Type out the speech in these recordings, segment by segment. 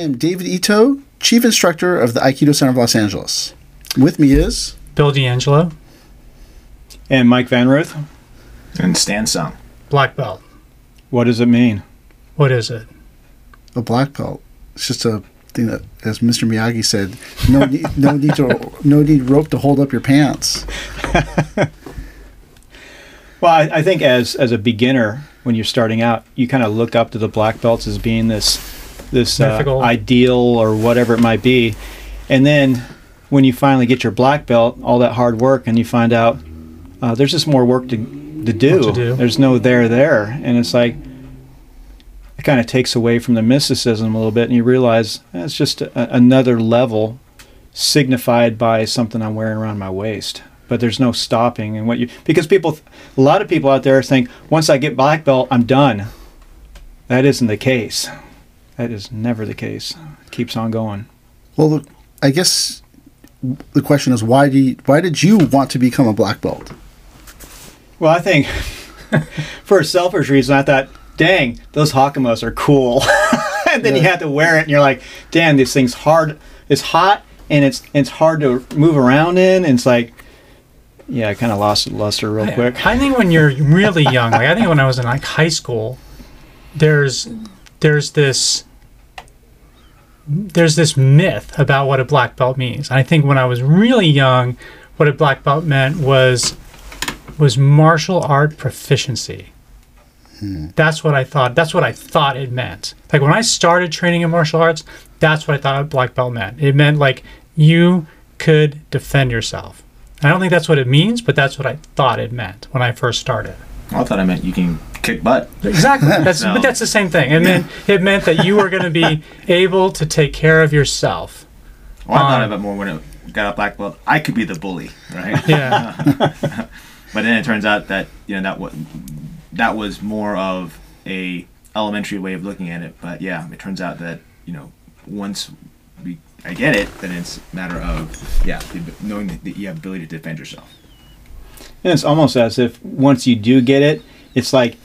Am David Ito, Chief Instructor of the Aikido Center of Los Angeles. With me is Bill D'Angelo, And Mike Van Ruth, And Stan Sung. black belt. what does it mean? What is it? a black belt. It's just a thing that, as Mr. Miyagi said, no need, no need to, no need rope to hold up your pants. Well, I, I think as as a beginner, when you're starting out, you kind of look up to the black belts as being this this uh, ideal or whatever it might be, and then when you finally get your black belt, all that hard work, and you find out uh, there's just more work to to do. To do. There's no there there, and it's like it kind of takes away from the mysticism a little bit, and you realize eh, it's just a, another level signified by something I'm wearing around my waist. But there's no stopping, and what you because people, a lot of people out there think once I get black belt, I'm done. That isn't the case. That is never the case. It keeps on going. Well, I guess the question is why do you, why did you want to become a black belt? Well, I think for a selfish reason, I thought, dang, those Hakamas are cool. and then you Yeah. have to wear it, and you're like, damn, this thing's hard. It's hot, and it's it's hard to move around in. And it's like, yeah, I kind of lost luster real quick. I think when you're really young, like I think when I was in like high school, there's there's this there's this myth about what a black belt means. And I think when I was really young, what a black belt meant was was martial art proficiency. Hmm. That's what I thought. That's what I thought it meant. Like when I started training in martial arts, that's what I thought a black belt meant. It meant like you could defend yourself. I don't think that's what it means, but that's what I thought it meant when I first started. I thought I meant you can kick butt. Exactly. That's No. but that's the same thing. It meant it meant that you were going to be able to take care of yourself. Well, I thought Um, about more when it got a black belt. I could be the bully, right? Yeah. But then it turns out that you know that was that was more of a elementary way of looking at it. But yeah, it turns out that you know once we I get it, then it's a matter of yeah knowing that you have ability to defend yourself. And it's almost as if once you do get it, it's like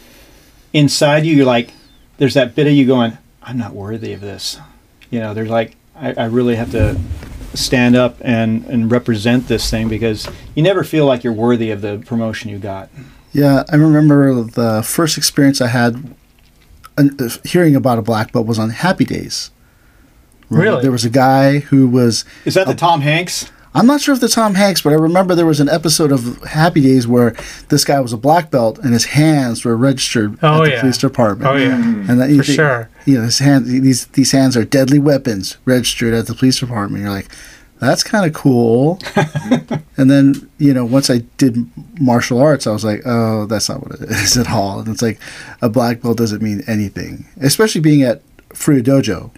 inside you, you're like, there's that bit of you going, I'm not worthy of this. You know, there's like, I, I really have to stand up and, and represent this thing because you never feel like you're worthy of the promotion you got. Yeah, I remember the first experience I had uh, hearing about a black belt was on Happy Days. Really? There was a guy who was Is that the Tom Hanks? I'm not sure if the Tom Hanks, but I remember there was an episode of Happy Days where this guy was a black belt and his hands were registered Oh, at the yeah. police department. Oh yeah. Mm-hmm. and that you For think- sure. You know, his hands these these hands are deadly weapons registered at the police department. You're like, that's kind of cool. and then you know, once I did martial arts, I was like, oh, that's not what it is at all. And it's like a black belt doesn't mean anything, especially being at Furuya Dojo.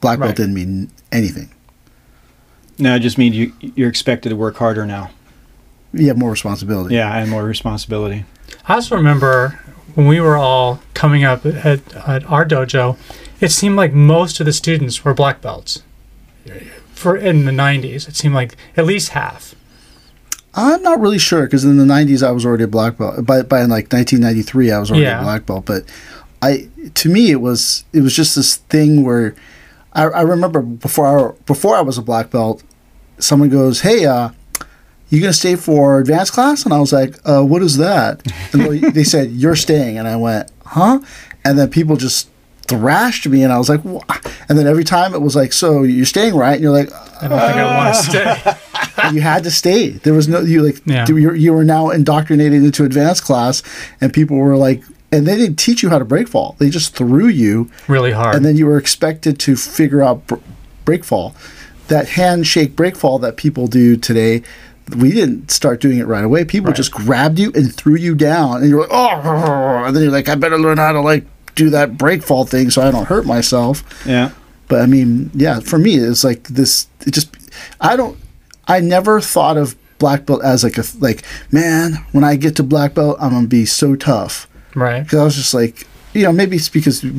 Black belt Right. didn't mean anything. No, it just means you, you're expected to work harder now. You have more responsibility. Yeah, and more responsibility. I also remember when we were all coming up at, at our dojo, it seemed like most of the students were black belts. For in the 90s, it seemed like at least half. I'm not really sure because in the '90s I was already a black belt. By by like 1993 I was already Yeah. a black belt. But I to me it was it was just this thing where I, I remember before I, before I was a black belt, someone goes, "Hey, uh, you gonna stay for advanced class?" And I was like, uh, "What is that?" And they- they said, "You're staying," and I went, "Huh?" And then people just thrashed me, and I was like, "Wha-" and then every time it was like, "So you're staying, right?" And you're like, I don't think I want to stay. you had to stay. There was no you like Yeah. you, you were now indoctrinated into advanced class, and people were like, and they didn't teach you how to break fall. They just threw you, Really hard. and then you were expected to figure out br- break fall. That handshake break fall that people do today, we didn't start doing it right away. People Right. just grabbed you and threw you down, and you're like, oh, and then you're like, I better learn how to like do that break fall thing so I don't hurt myself. Yeah. But I mean, yeah, for me, it's like this. It just, I don't, I never thought of black belt as like a like, man, when I get to black belt, I'm gonna be so tough. Right. Because I was just like, you know, maybe it's because, you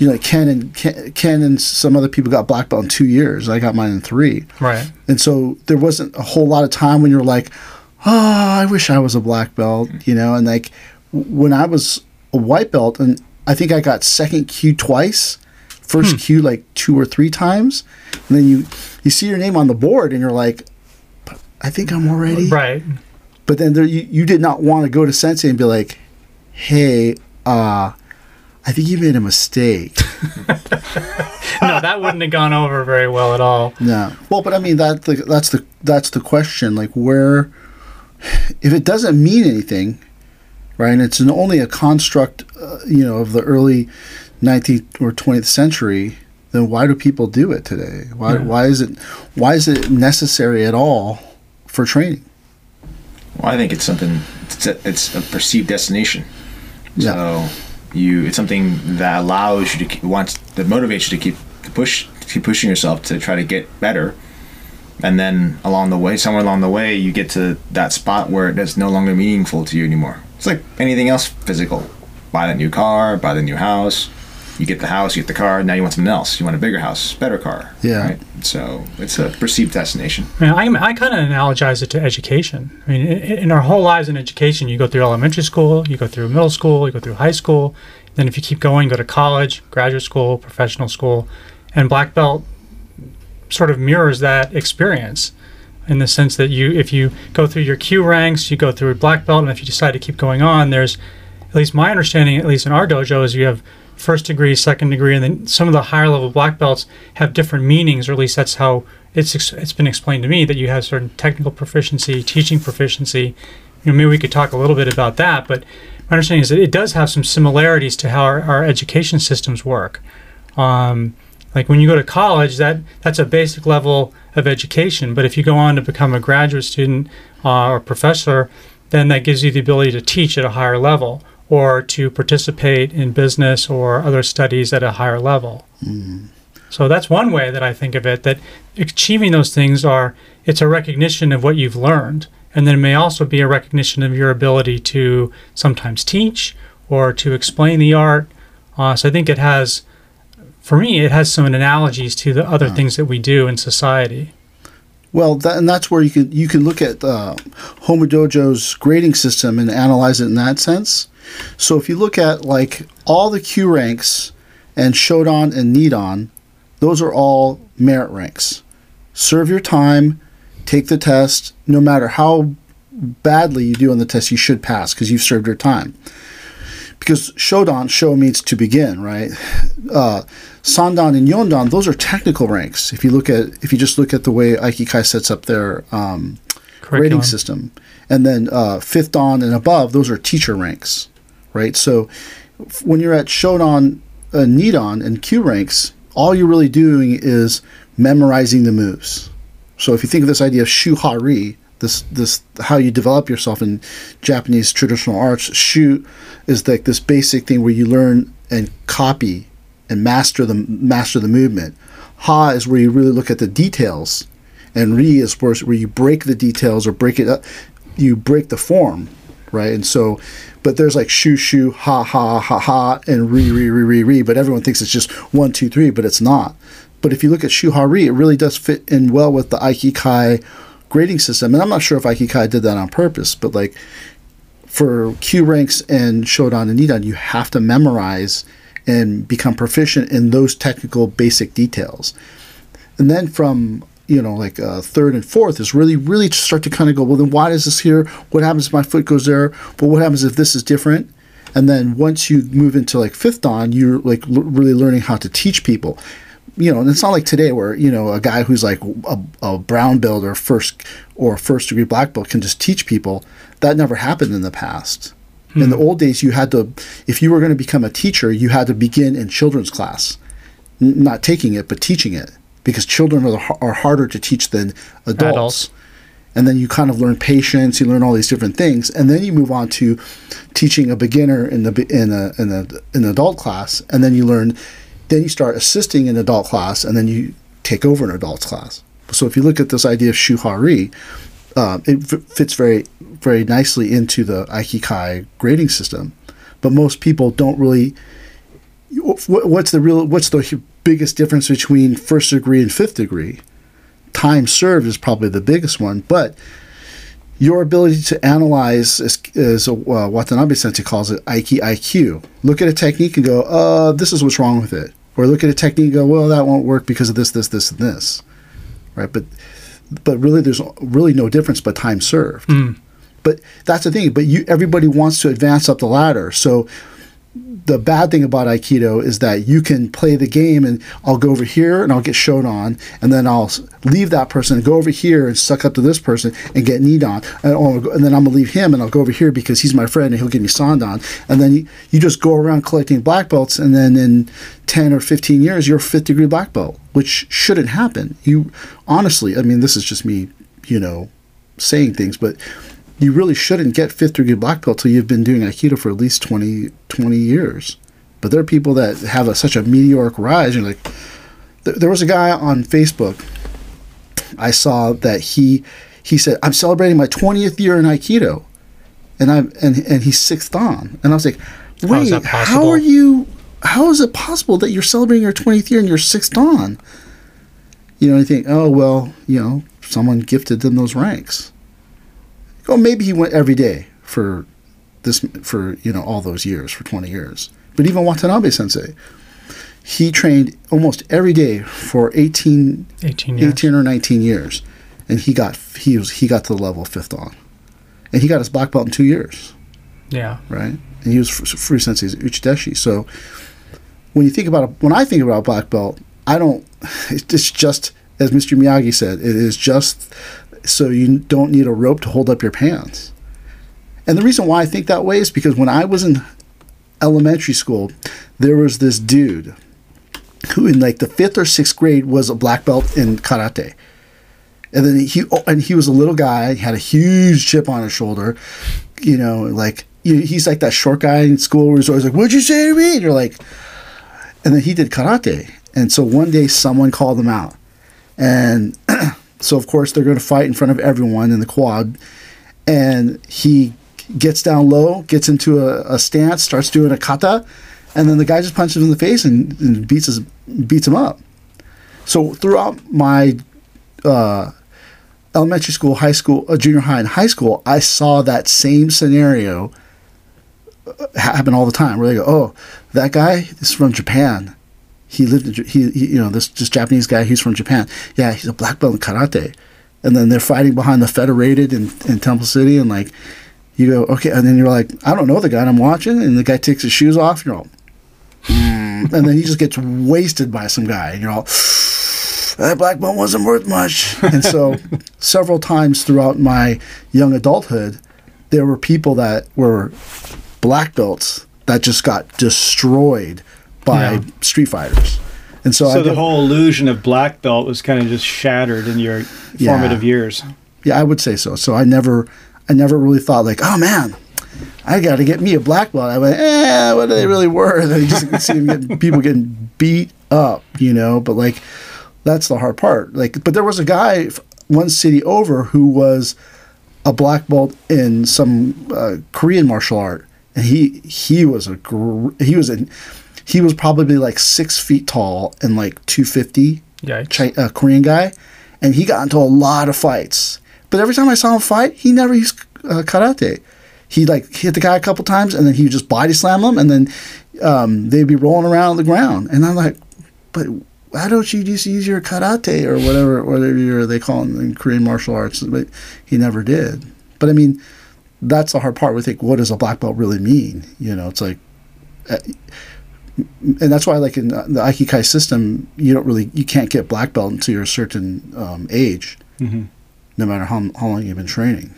know, like Ken and Ken, Ken and some other people got black belt in two years. I got mine in three, Right. and so there wasn't a whole lot of time when you're like, oh, I wish I was a black belt, you know. And like when I was a white belt, and I think I got second kyu twice, first hmm. kyu like two or three times, and then you you see your name on the board, and you're like, "But I think I'm already Right. but then there, you, you did not want to go to sensei and be like, hey, uh, I think you made a mistake. No, that wouldn't have gone over very well at all. no. Well, but I mean that the, that's the that's the question. Like where, if it doesn't mean anything, right? And it's an, only a construct, uh, you know, of the early 19th or 20th century. Then why do people do it today? Why Yeah. why is it why is it necessary at all for training? Well, I think it's something. It's a, it's a perceived destination. Yeah. So you, it's something that allows you to wants that motivates you to keep to push, keep pushing yourself to try to get better. And then along the way, somewhere along the way, you get to that spot where it is no longer meaningful to you anymore. It's like anything else physical. Buy that new car, buy the new house. You get the house, you get the car. Now you want something else. You want a bigger house, better car. Yeah. So it's a perceived destination. I, mean, I, I kind of analogize it to education. I mean, in, in our whole lives in education, you go through elementary school, you go through middle school, you go through high school. Then, if you keep going, go to college, graduate school, professional school, and black belt sort of mirrors that experience in the sense that you, if you go through your kyu ranks, you go through black belt, and if you decide to keep going on, there's at least my understanding, at least in our dojo, is you have first degree, second degree, and then some of the higher level black belts have different meanings, or at least that's how it's it's been explained to me that you have certain technical proficiency, teaching proficiency. You know, maybe we could talk a little bit about that, but my understanding is that it does have some similarities to how our, our education systems work. Um, like when you go to college, that that's a basic level of education. But if you go on to become a graduate student uh, or professor, then that gives you the ability to teach at a higher level or to participate in business or other studies at a higher level. So that's one way that I think of it. That achieving those things are it's a recognition of what you've learned, and then it may also be a recognition of your ability to sometimes teach or to explain the art. Uh, so I think it has, for me, it has some analogies to the other things that we do in society. Well, that, and that's where you can you can look at uh, Hombu Dojo's grading system and analyze it in that sense. So if you look at like all the kyu ranks and Shodan and Nidan, those are all merit ranks. Serve your time, take the test. No matter how badly you do on the test, you should pass because you've served your time. Because Shodan, show means to begin, right? Uh, Sandan and Yondan, those are technical ranks. If you look at, if you just look at the way Aikikai sets up their um, grading system, and then uh, fifth dan and above, those are teacher ranks, right? So when you're at Shodan, uh, Nidan, and kyu ranks, all you're really doing is memorizing the moves. So if you think of this idea of shuhari, this this how you develop yourself in Japanese traditional arts, shu is like this basic thing where you learn and copy and master the master the movement. Ha is where you really look at the details, and ri is where, where you break the details or break it up. You break the form, right? And so, but there's like shu shu ha ha ha ha and ri ri ri ri ri. But everyone thinks it's just one two three, but it's not. But if you look at shu ha ri, it really does fit in well with the Aikikai grading system. And I'm not sure if Aikikai did that on purpose, but like for kyu ranks and Shodan and Nidan, you have to memorize and become proficient in those technical basic details. And then from you know like uh, third and fourth is really really start to kind of go well then why is this here? What happens if my foot goes there? But what happens if this is different? And then once you move into like fifth dan, you're like l- really learning how to teach people. You know, and it's not like today where you know a guy who's like a, a brown belt or first or first degree black belt can just teach people. That never happened in the past. In the old days, you had to, if you were going to become a teacher, you had to begin in children's class, N- not taking it but teaching it, because children are, the, are harder to teach than adults. Adults. and then you kind of learn patience. You learn all these different things, and then you move on to teaching a beginner in the in a in a in an adult class, and then you learn. Then you start assisting in adult class, and then you take over an adult class. So if you look at this idea of shuhari, uh, it f- fits very very nicely into the Aikikai grading system, but most people don't really. Wh- What's the real? What's the biggest difference between first degree and fifth degree? Time served is probably the biggest one, but your ability to analyze, as, as uh, Watanabe Sensei calls it, Aiki IQ. Look at a technique and go, uh, this is what's wrong with it. Or look at a technique and go, well, that won't work because of this, this, this, and this. Right? But but really there's really no difference but time served. But that's the thing. But you everybody wants to advance up the ladder. So the bad thing about Aikido is that you can play the game and I'll go over here and I'll get shodan, and then I'll leave that person and go over here and suck up to this person and get nidan, and, or, and then I'm gonna leave him and I'll go over here because he's my friend and he'll get me sandan, and then you, you just go around collecting black belts, and then in 10 or 15 years you're a fifth degree black belt, which shouldn't happen. You honestly, I mean, this is just me, you know, saying things, but you really shouldn't get fifth degree black belt till you've been doing aikido for at least 20, 20 years. But there are people that have a, such a meteoric rise you're like th- there was a guy on facebook i saw that he he said i'm celebrating my 20th year in aikido. And i'm and, and he's sixth dan. And i was like wait is that how are you how is it possible that you're celebrating your 20th year and you're sixth dan? You know you think oh well you know someone gifted them those ranks Oh, maybe he went every day for this for you know all those years for 20 years. But even Watanabe Sensei, he trained almost every day for 18, 18 years. 18 or 19 years, and he got he was he got to the level of fifth dan, and he got his black belt in two years, Yeah. right? And he was Furuya Sensei's Uchideshi. So when you think about it, when I think about black belt, I don't. It's just as Mr. Miyagi said, it is just so you don't need a rope to hold up your pants. And the reason why I think that way is because when I was in elementary school, there was this dude who, in like the fifth or sixth grade, was a black belt in karate. And then he oh, and he was a little guy, had a huge chip on his shoulder, you know, like he's like that short guy in school where he's always like, "What'd you say to me?" And you're like, and then he did karate. And so one day someone called him out, and so of course they're going to fight in front of everyone in the quad, and he gets down low, gets into a, a stance, starts doing a kata, and then the guy just punches him in the face and, and beats his beats him up. So throughout my uh, elementary school, high school, uh, junior high, and high school, I saw that same scenario uh, happen all the time. Where they go, "Oh, that guy is from Japan. He lived in, he, he you know, this this Japanese guy. He's from Japan. Yeah, he's a black belt in karate." And then they're fighting behind the Federated in, in Temple City, and like, you go, okay, and then you're like, I don't know the guy, I'm watching, and the guy takes his shoes off, and you're all, mm, and then he just gets wasted by some guy, and you're all, that black belt wasn't worth much. And so, several times throughout my young adulthood, there were people that were black belts that just got destroyed by Yeah. street fighters. And so, So I the whole illusion of black belt was kind of just shattered in your Yeah. formative years. Yeah, I would say so. So I never, I never really thought like, oh man, I got to get me a black belt. I went, eh, what are they really worth? And you just see them getting, people getting beat up, you know. But like, that's the hard part. Like, but there was a guy one city over who was a black belt in some uh, Korean martial art, and he he was a gr- he was a he was probably like six feet tall and like two fifty. Yikes. Chi- uh, Korean guy, and he got into a lot of fights. But every time I saw him fight, he never used uh, karate. He like hit the guy a couple times, and then he would just body slam them, and then um, they'd be rolling around on the ground. And I'm like, but why don't you just use your karate or whatever, whatever they call it in Korean martial arts? But he never did. But I mean, that's the hard part. We think, what does a black belt really mean? You know, it's like and that's why like in the the aikikai system you don't really you can't get black belt until you're a certain um, age Mhm. no matter how, how long you've been training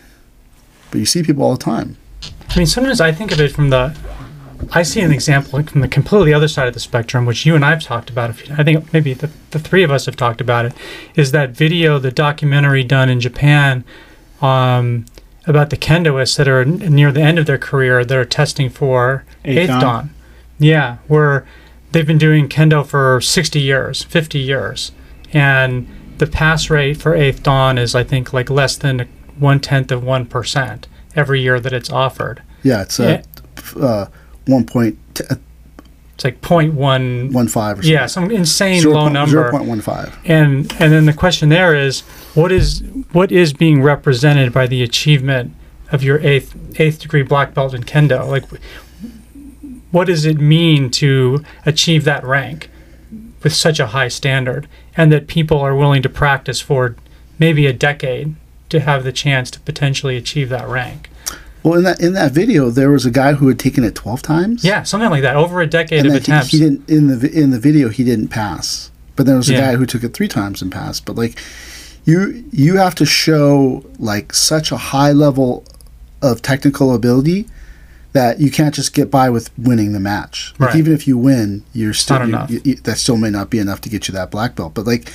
but you see people all the time I mean, sometimes I think of it from the. I see an example like, from the completely other side of the spectrum, which you and I have talked about. A few, I think maybe the, the three of us have talked about it. Is that video, the documentary done in Japan, um, about the kendoists that are n- near the end of their career that are testing for Eighth eighth, Dan? dan. Yeah, where they've been doing kendo for 60 years, 50 years, and the pass rate for eighth dan is I think like less than one tenth of one percent every year that it's offered. Yeah, it's at uh, one point It's like 0.1 one five or something. Yeah, some insane Zero low point- number. Zero point one five. And and then the question there is what is what is being represented by the achievement of your eighth eighth degree black belt in kendo? Like what does it mean to achieve that rank with such a high standard and that people are willing to practice for maybe a decade to have the chance to potentially achieve that rank? Well, in that in that video, there was a guy who had taken it twelve times. Yeah, something like that over a decade and of that he- he didn't in the in the video he didn't pass. But there was a Yeah. guy who took it three times and passed. But like, you you have to show like such a high level of technical ability that you can't just get by with winning the match. Like Right. even if you win, you're still not you- you- that still may not be enough to get you that black belt. But like,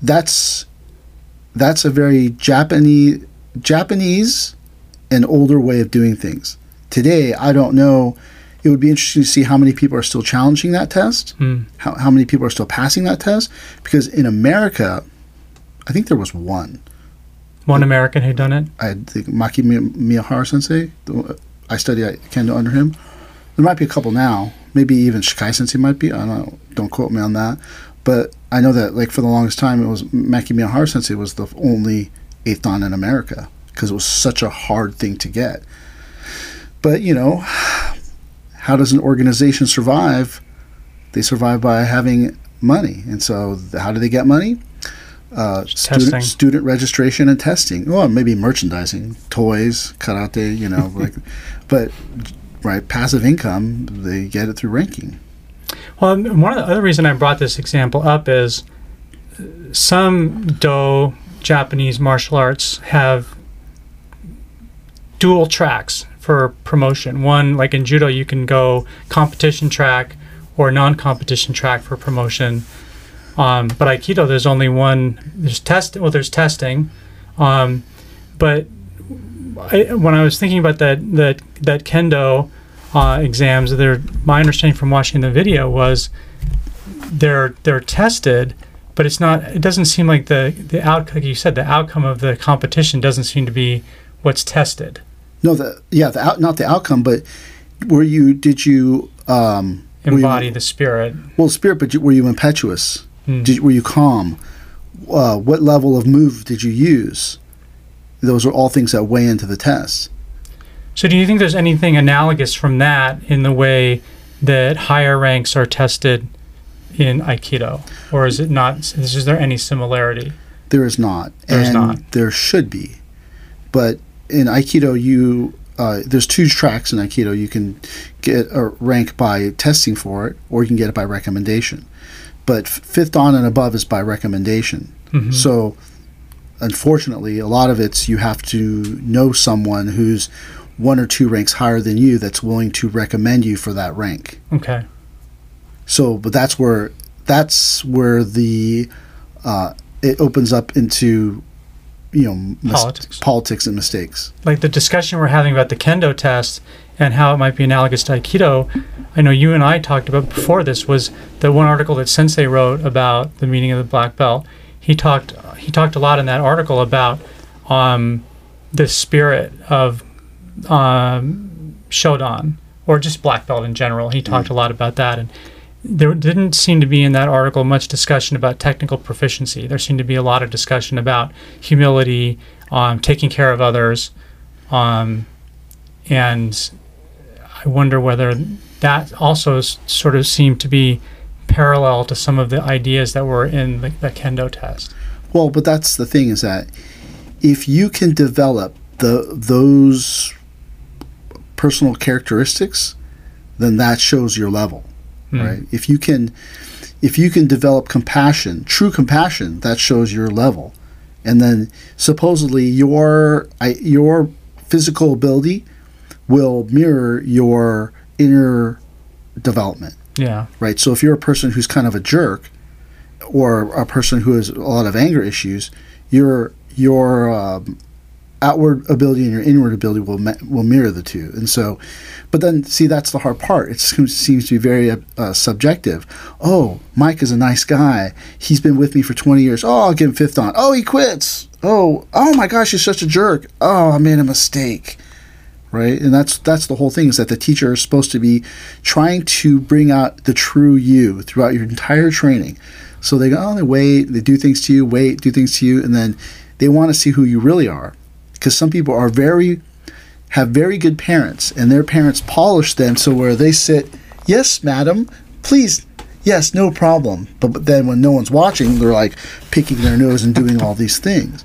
that's that's a very Japanese Japanese and older way of doing things. Today, I don't know. It would be interesting to see how many people are still challenging that test, Hmm. how, how many people are still passing that test. Because in America, I think there was one. One American who done it. I think Maki Miyahara sensei. I study kendo under him. There might be a couple now. Maybe even Shikai sensei might be. I don't know. Don't quote me on that. But I know that like for the longest time, it was Maki Miyahara sensei was the only eighth dan in America because it was such a hard thing to get. But you know, how does an organization survive? They survive by having money, and so how do they get money? Uh, student, student registration and testing. Well, maybe merchandising, toys, karate, you know, like, but right, passive income. They get it through ranking. Well, one of the other reason I brought this example up is uh, some Do Japanese martial arts have dual tracks for promotion. One, like in judo, you can go competition track or non-competition track for promotion. Um, but Aikido, there's only one. There's test. Well, there's testing, um, but I, when I was thinking about that that that kendo uh, exams, there my understanding from watching the video was they're they're tested, but it's not. It doesn't seem like the the outcome. Like you said the outcome of the competition doesn't seem to be what's tested. No, the yeah, the out, not the outcome, but were you? Did you um, were you- Embody the spirit. well, spirit, but you, were you impetuous? Hmm. Did, were you calm? Uh, what level of move did you use? Those are all things that weigh into the test. So, do you think there's anything analogous from that in the way that higher ranks are tested in Aikido, or is it not? Is there any similarity? There is not. There's and not. There should be, but in Aikido, you uh, there's two tracks in Aikido. You can get a rank by testing for it, or you can get it by recommendation. But fifth dan and above is by recommendation. Mhm. So, unfortunately, a lot of it's you have to know someone who's one or two ranks higher than you that's willing to recommend you for that rank. Okay. So, but that's where that's where the uh, it opens up into you know mis- Politics. politics and mistakes. like the discussion we're having about the kendo test and how it might be analogous to aikido i know you and i talked about before this was the one article that sensei wrote about the meaning of the black belt he talked he talked a lot in that article about um, the spirit of um, shodan or just black belt in general he talked a lot about that and there didn't seem to be in that article much discussion about technical proficiency. There seemed to be a lot of discussion about humility, um, taking care of others, um, and I wonder whether that also s- sort of seemed to be parallel to some of the ideas that were in the, the kendo test. Well, but that's the thing is that if you can develop the those personal characteristics, then that shows your level, right? If you can if you can develop compassion, true compassion, that shows your level. And then supposedly your I, your physical ability will mirror your inner development Yeah. right? So if you're a person who's kind of a jerk, or a person who has a lot of anger issues, your your um, outward ability and your inward ability will will mirror the two. And so, but then see that's the hard part. It seems seems to be very uh, uh, subjective. Oh, Mike is a nice guy. He's been with me for 20 years. Oh, I'll give him fifth dan. Oh, he quits. Oh, oh my gosh, he's such a jerk. Oh, I made a mistake. Right, and that's that's the whole thing is that the teacher is supposed to be trying to bring out the true you throughout your entire training. So they go, oh, they wait, they do things to you, wait, do things to you, and then they want to see who you really are. Because some people are very, have very good parents, and their parents polish them so where they sit, yes, madam, please, yes, no problem. But, but then when no one's watching, they're like picking their nose and doing all these things.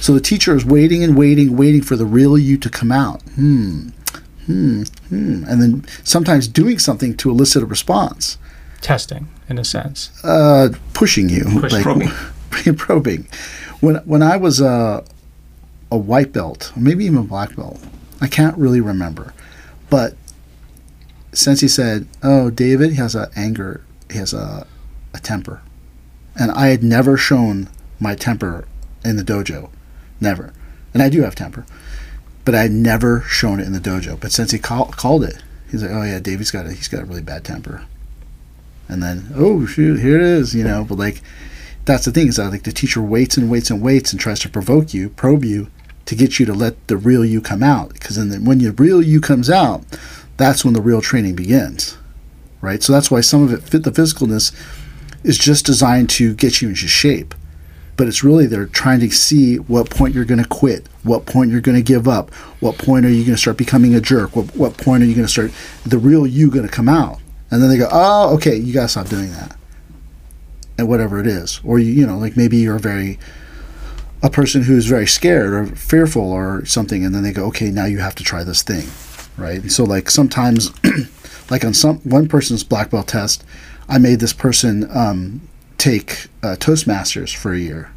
So the teacher is waiting and waiting, waiting for the real you to come out. Hmm, hmm, hmm. And then sometimes doing something to elicit a response Testing, in a sense. uh, pushing you, Pushing. Probing. probing. When when I was a a white belt, or maybe even a black belt, I can't really remember, but Sensei said, "Oh, David, he has a anger, he has a a temper," and I had never shown my temper in the dojo, never, and I do have temper, but I had never shown it in the dojo. But Sensei call, called it, he's like, "Oh yeah, David's got a he's got a really bad temper." and then oh shoot here it is you know? But like that's the thing is that like the teacher waits and waits and waits and tries to provoke you probe you to get you to let the real you come out. Because then when your real you comes out that's when the real training begins right? So that's why some of it fit the physicalness is just designed to get you into shape. But it's really they're trying to see what point you're going to quit what point you're going to give up what point are you going to start becoming a jerk what, what point are you going to start the real you going to come out. And then they go, "Oh, okay, you gotta stop doing that," and whatever it is, or you, you know, like maybe you're very a person who's very scared or fearful or something, and then they go, "Okay, now you have to try this thing," right? And so, like sometimes, like on some one person's black belt test, I made this person um, take uh, Toastmasters for a year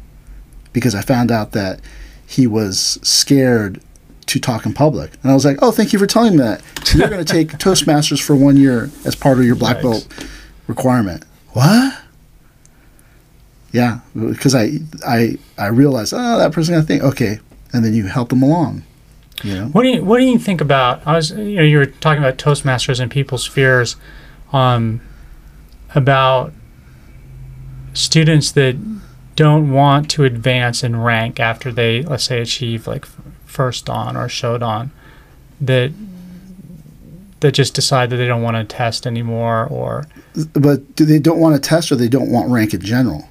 because I found out that he was scared to talk in public. And I was like, oh, thank you for telling me that. You're going to take Toastmasters for one year as part of your black Yikes. belt requirement. What? Yeah, because I I I realized, oh, that person got to think, okay, and then you help them along. You know, What do you What do you think about? I was, you know, you were talking about Toastmasters and people's fears, um, about students that don't want to advance in rank after they, let's say, achieve like first on or shodan, that that just decide that they don't want to test anymore, or but do they don't want to test or they don't want rank in general?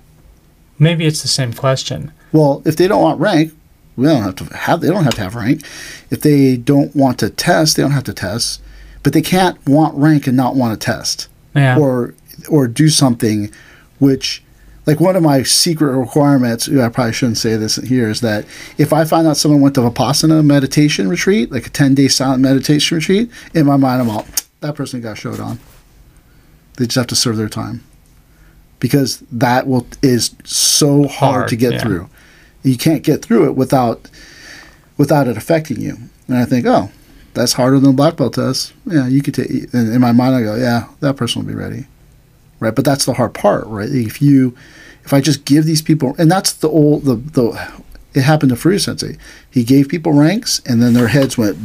Maybe it's the same question. Well, if they don't want rank, we don't have to have. They don't have to have rank. If they don't want to test, they don't have to test. But they can't want rank and not want to test. Yeah. or or do something which like one of my secret requirements I probably shouldn't say this here is that if I find out someone went to Vipassana meditation retreat like a 10 day silent meditation retreat in my mind I'm all that person got shodan they just have to serve their time because that will is so hard, Hard, to get yeah. through you can't get through it without without it affecting you and I think oh that's harder than a black belt test. Yeah, you could take. And in my mind, I go, yeah, that person will be ready, right? But that's the hard part, right? If you, if I just give these people, and that's the old the the, it happened to Furuya Sensei. He gave people ranks, and then their heads went.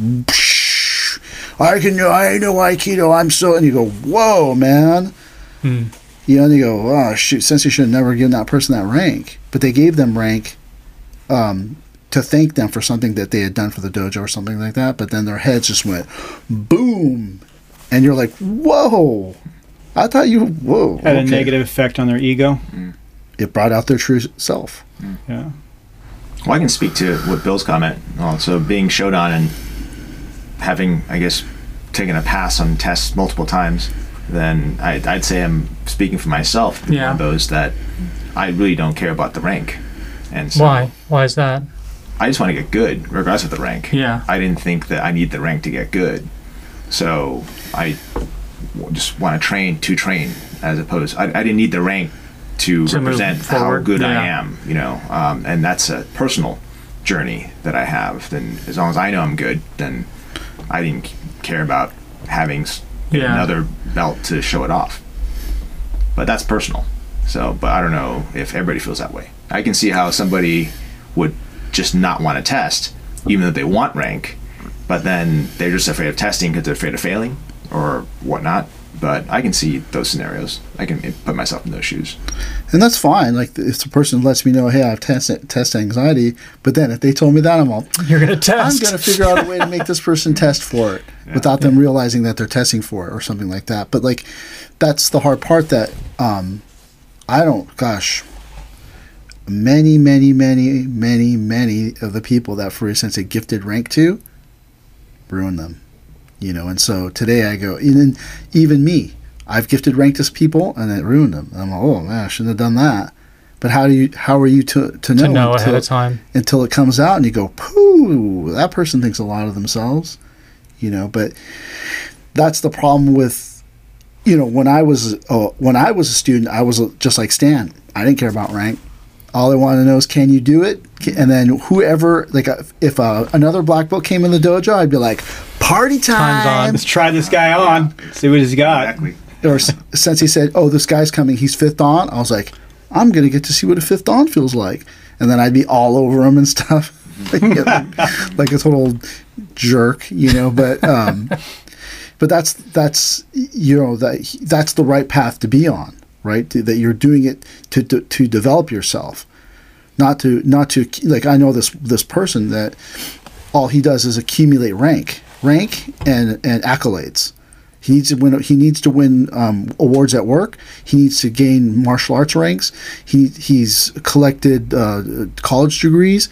I can know. I know Aikido. I'm so. And you go, whoa, man. Hmm. You know, and you go, oh shoot, Sensei should have never given that person that rank. But they gave them rank. Um, to thank them for something that they had done for the dojo or something like that, but then their heads just went boom, and you're like, "Whoa!" I thought you whoa. Had a negative effect on their ego. It brought out their true self. Yeah. Well, I can speak to what Bill's comment. Also, being shodan and having, I guess, taken a pass on tests multiple times, then I, I'd say I'm speaking for myself. Yeah. Those that I really don't care about the rank. And so Why? Why is that? I just want to get good, regardless of the rank. Yeah. I didn't think that I need the rank to get good. So I w- just want to train to train as opposed I, I didn't need the rank to, To represent how good I am, you know. Um, and that's a personal journey that I have. Then as long as I know I'm good, then I didn't care about having Yeah. another belt to show it off. But that's personal. So, but I don't know if everybody feels that way. I can see how somebody would just not want to test even though they want rank, but then they're just afraid of testing because they're afraid of failing or whatnot. But I can see those scenarios. I can put myself in those shoes. and that's fine. Like if the person lets me know, hey, I have test test anxiety, but then if they told me that, I'm all, You're gonna test. I'm gonna figure out a way to make this person test for it without them realizing that they're testing for it or something like that. But like, that's the hard part that um, I don't. Gosh, many, many, many, many, many of the people that, for instance, a gifted rank to, ruin them. You know, and so today I go, even even me, I've gifted rank to people and it ruined them. I'm like, oh man, I shouldn't have done that. But how do you? How are you to to know, to know ahead until- of time. until it comes out and you go, pooh, that person thinks a lot of themselves, you know. But that's the problem with, you know, when I was uh, when I was a student, I was just like Stan. I didn't care about rank. All I wanted to know is, can you do it? And then whoever, like, if uh, another black belt came in the dojo, I'd be like, party Time's time. on. Let's try this guy on. See what he's got. Exactly. Or Sensei said, oh, this guy's coming, he's fifth dan. I was like, I'm gonna get to see what a fifth dan feels like, and then I'd be all over him and stuff, like, like a total jerk, you know. But um, but that's that's you know that that's the right path to be on, right? To, that you're doing it to, to to develop yourself, not to not to like I know this this person that all he does is accumulate rank, rank and and accolades. He needs to win. He needs to win um, awards at work. He needs to gain martial arts ranks. He he's collected uh, college degrees,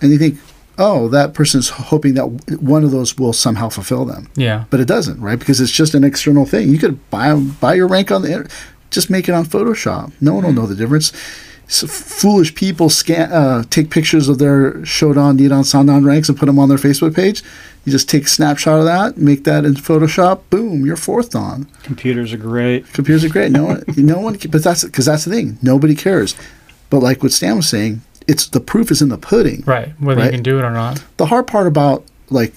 and you think, oh, that person's hoping that one of those will somehow fulfill them. Yeah. But it doesn't, right? Because it's just an external thing. You could buy buy your rank on the internet. Just make it on Photoshop. No one will know the difference. Foolish people scan, uh, take pictures of their Shodan, Nidan, Sandan ranks and put them on their Facebook page. You just take a snapshot of that, make that in Photoshop. Boom, you're fourth dan. Computers are great. Computers are great. No one, no one. But that's because that's the thing. Nobody cares. But like what Stan was saying, it's the proof is in the pudding Right. Whether Right. you can do it or not. the hard part about like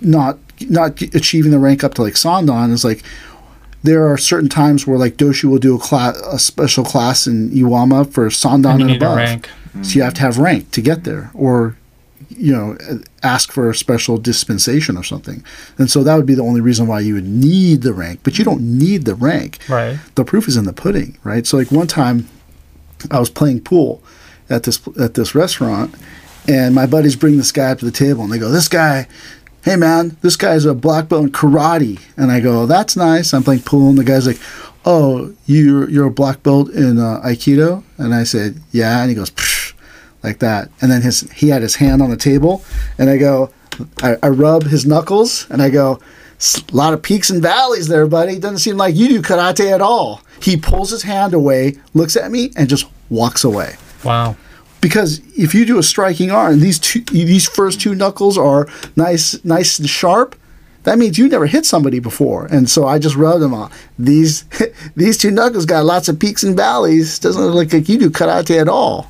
not not achieving the rank up to like Sandan is like there are certain times where like Doshu will do a class a special class in Iwama for Sandan And and, you need a above. rank. So you have to have rank to get there, or you know, ask for a special dispensation or something. And so that would be the only reason why you would need the rank. But you don't need the rank Right. the proof is in the pudding, right? So like one time, I was playing pool at this at this restaurant, and my buddies bring this guy up to the table, and they go, "This guy, hey man, this guy's a black belt in karate." And I go, "That's nice." I'm playing pool, and the guy's like, "Oh, you're you're a black belt in uh, aikido?" And I said, "Yeah." And he goes, Psh, like that, and then his he had his hand on the table, and I go, I, I rub his knuckles, and I go. A lot of peaks and valleys there, buddy. Doesn't seem like you do karate at all. He pulls his hand away, looks at me, and just walks away. Wow. Because if you do a striking arm, these two, these first two knuckles are nice, nice and sharp. That means you never hit somebody before, and so I just rubbed them on. These, these two knuckles got lots of peaks and valleys. Doesn't look like you do karate at all.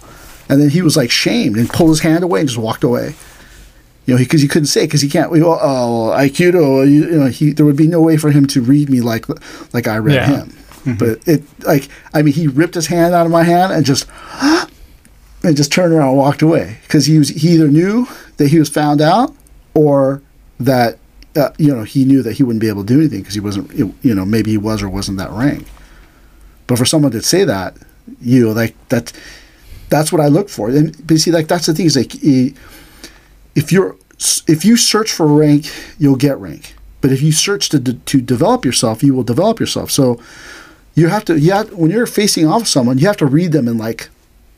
And then he was like shamed and pulled his hand away and just walked away. You know, because he, couldn't say because he can't. We go, oh, aikido. You, you know, he there would be no way for him to read me like like I read Yeah. him. Mm-hmm. But it like I mean, he ripped his hand out of my hand and just and just turned around and walked away because he was he either knew that he was found out or that uh, you know he knew that he wouldn't be able to do anything because he wasn't you know maybe he was or wasn't that rank. But for someone to say that, you know, like that, that's what I look for. And but you see, like that's the thing is like if you're if you search for rank, you'll get rank. But if you search to to develop yourself, you will develop yourself. So you have to you when you're facing off someone, you have to read them in like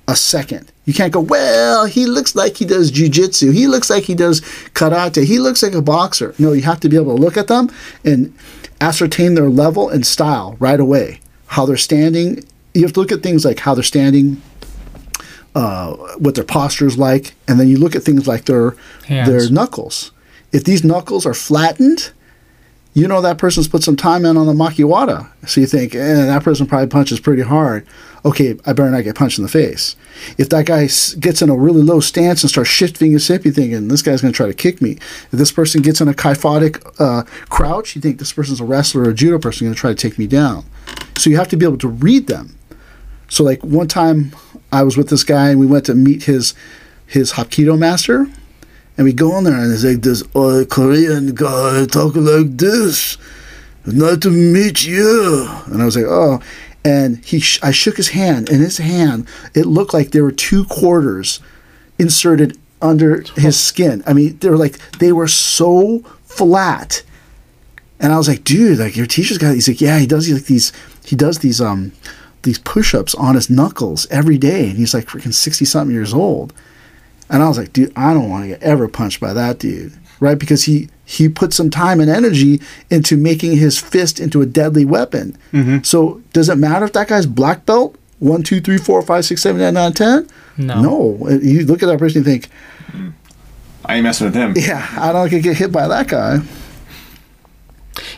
a second. You can't go, well, he looks like he does jujitsu. He looks like he does karate. He looks like a boxer. No, you have to be able to look at them and ascertain their level and style right away. How they're standing. You have to look at things like how they're standing, uh, what their posture is like, and then you look at things like their Hands. their knuckles. If these knuckles are flattened, you know that person's put some time in on the makiwara. So you think, eh, that person probably punches pretty hard. Okay, I better not get punched in the face. If that guy gets in a really low stance and starts shifting his hip, you thinking this guy's going to try to kick me. If this person gets in a kyphotic uh, crouch, you think this person's a wrestler or a judo person going to try to take me down. So you have to be able to read them. So like one time I was with this guy and we went to meet his his Hapkido master And we go on there and it's like this uh, Korean guy talking like this. Nice to meet you. And I was like, oh. And he, sh- I shook his hand. In his hand, it looked like there were two quarters inserted under his skin. I mean, they were like they were so flat. And I was like, dude, like your teacher's got. He's like, yeah, he does like these. He does these um these push-ups on his knuckles every day, and he's like freaking sixty something years old. And I was like, dude, I don't want to get ever punched by that dude, right? Because he he put some time and energy into making his fist into a deadly weapon. Mm-hmm. So does it matter if that guy's black belt? One, two, three, four, five, six, seven, eight, nine, ten? No. No. You look at that person, you think, I ain't messing with him. yeah, I don't get hit by that guy.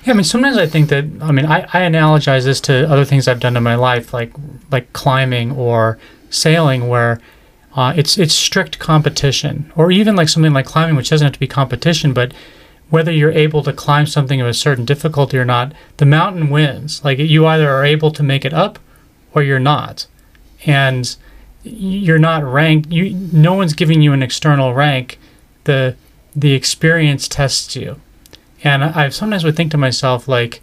Yeah, I mean, sometimes I think that I mean, I, I analogize this to other things I've done in my life, like like climbing or sailing, where uh, it's it's strict competition, or even like something like climbing, which doesn't have to be competition, but whether you're able to climb something of a certain difficulty or not, the mountain wins. Like you either are able to make it up, or you're not, and you're not ranked. You no one's giving you an external rank. The the experience tests you. And I, I sometimes would think to myself, like,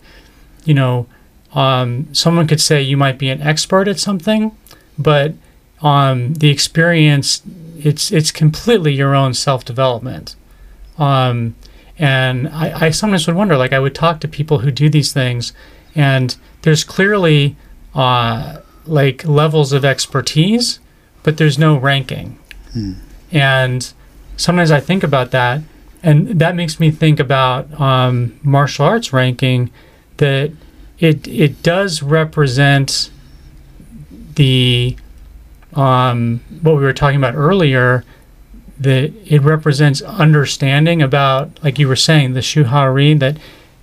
you know, um, someone could say you might be an expert at something, but um, the experience, it's it's completely your own self development. Um, and I, I sometimes would wonder, like, I would talk to people who do these things, and there's clearly uh, like levels of expertise, but there's no ranking. And sometimes I think about that, and that makes me think about um, martial arts ranking. That it it does represent the um, what we were talking about earlier. That it represents understanding about, like you were saying, the shuhari. That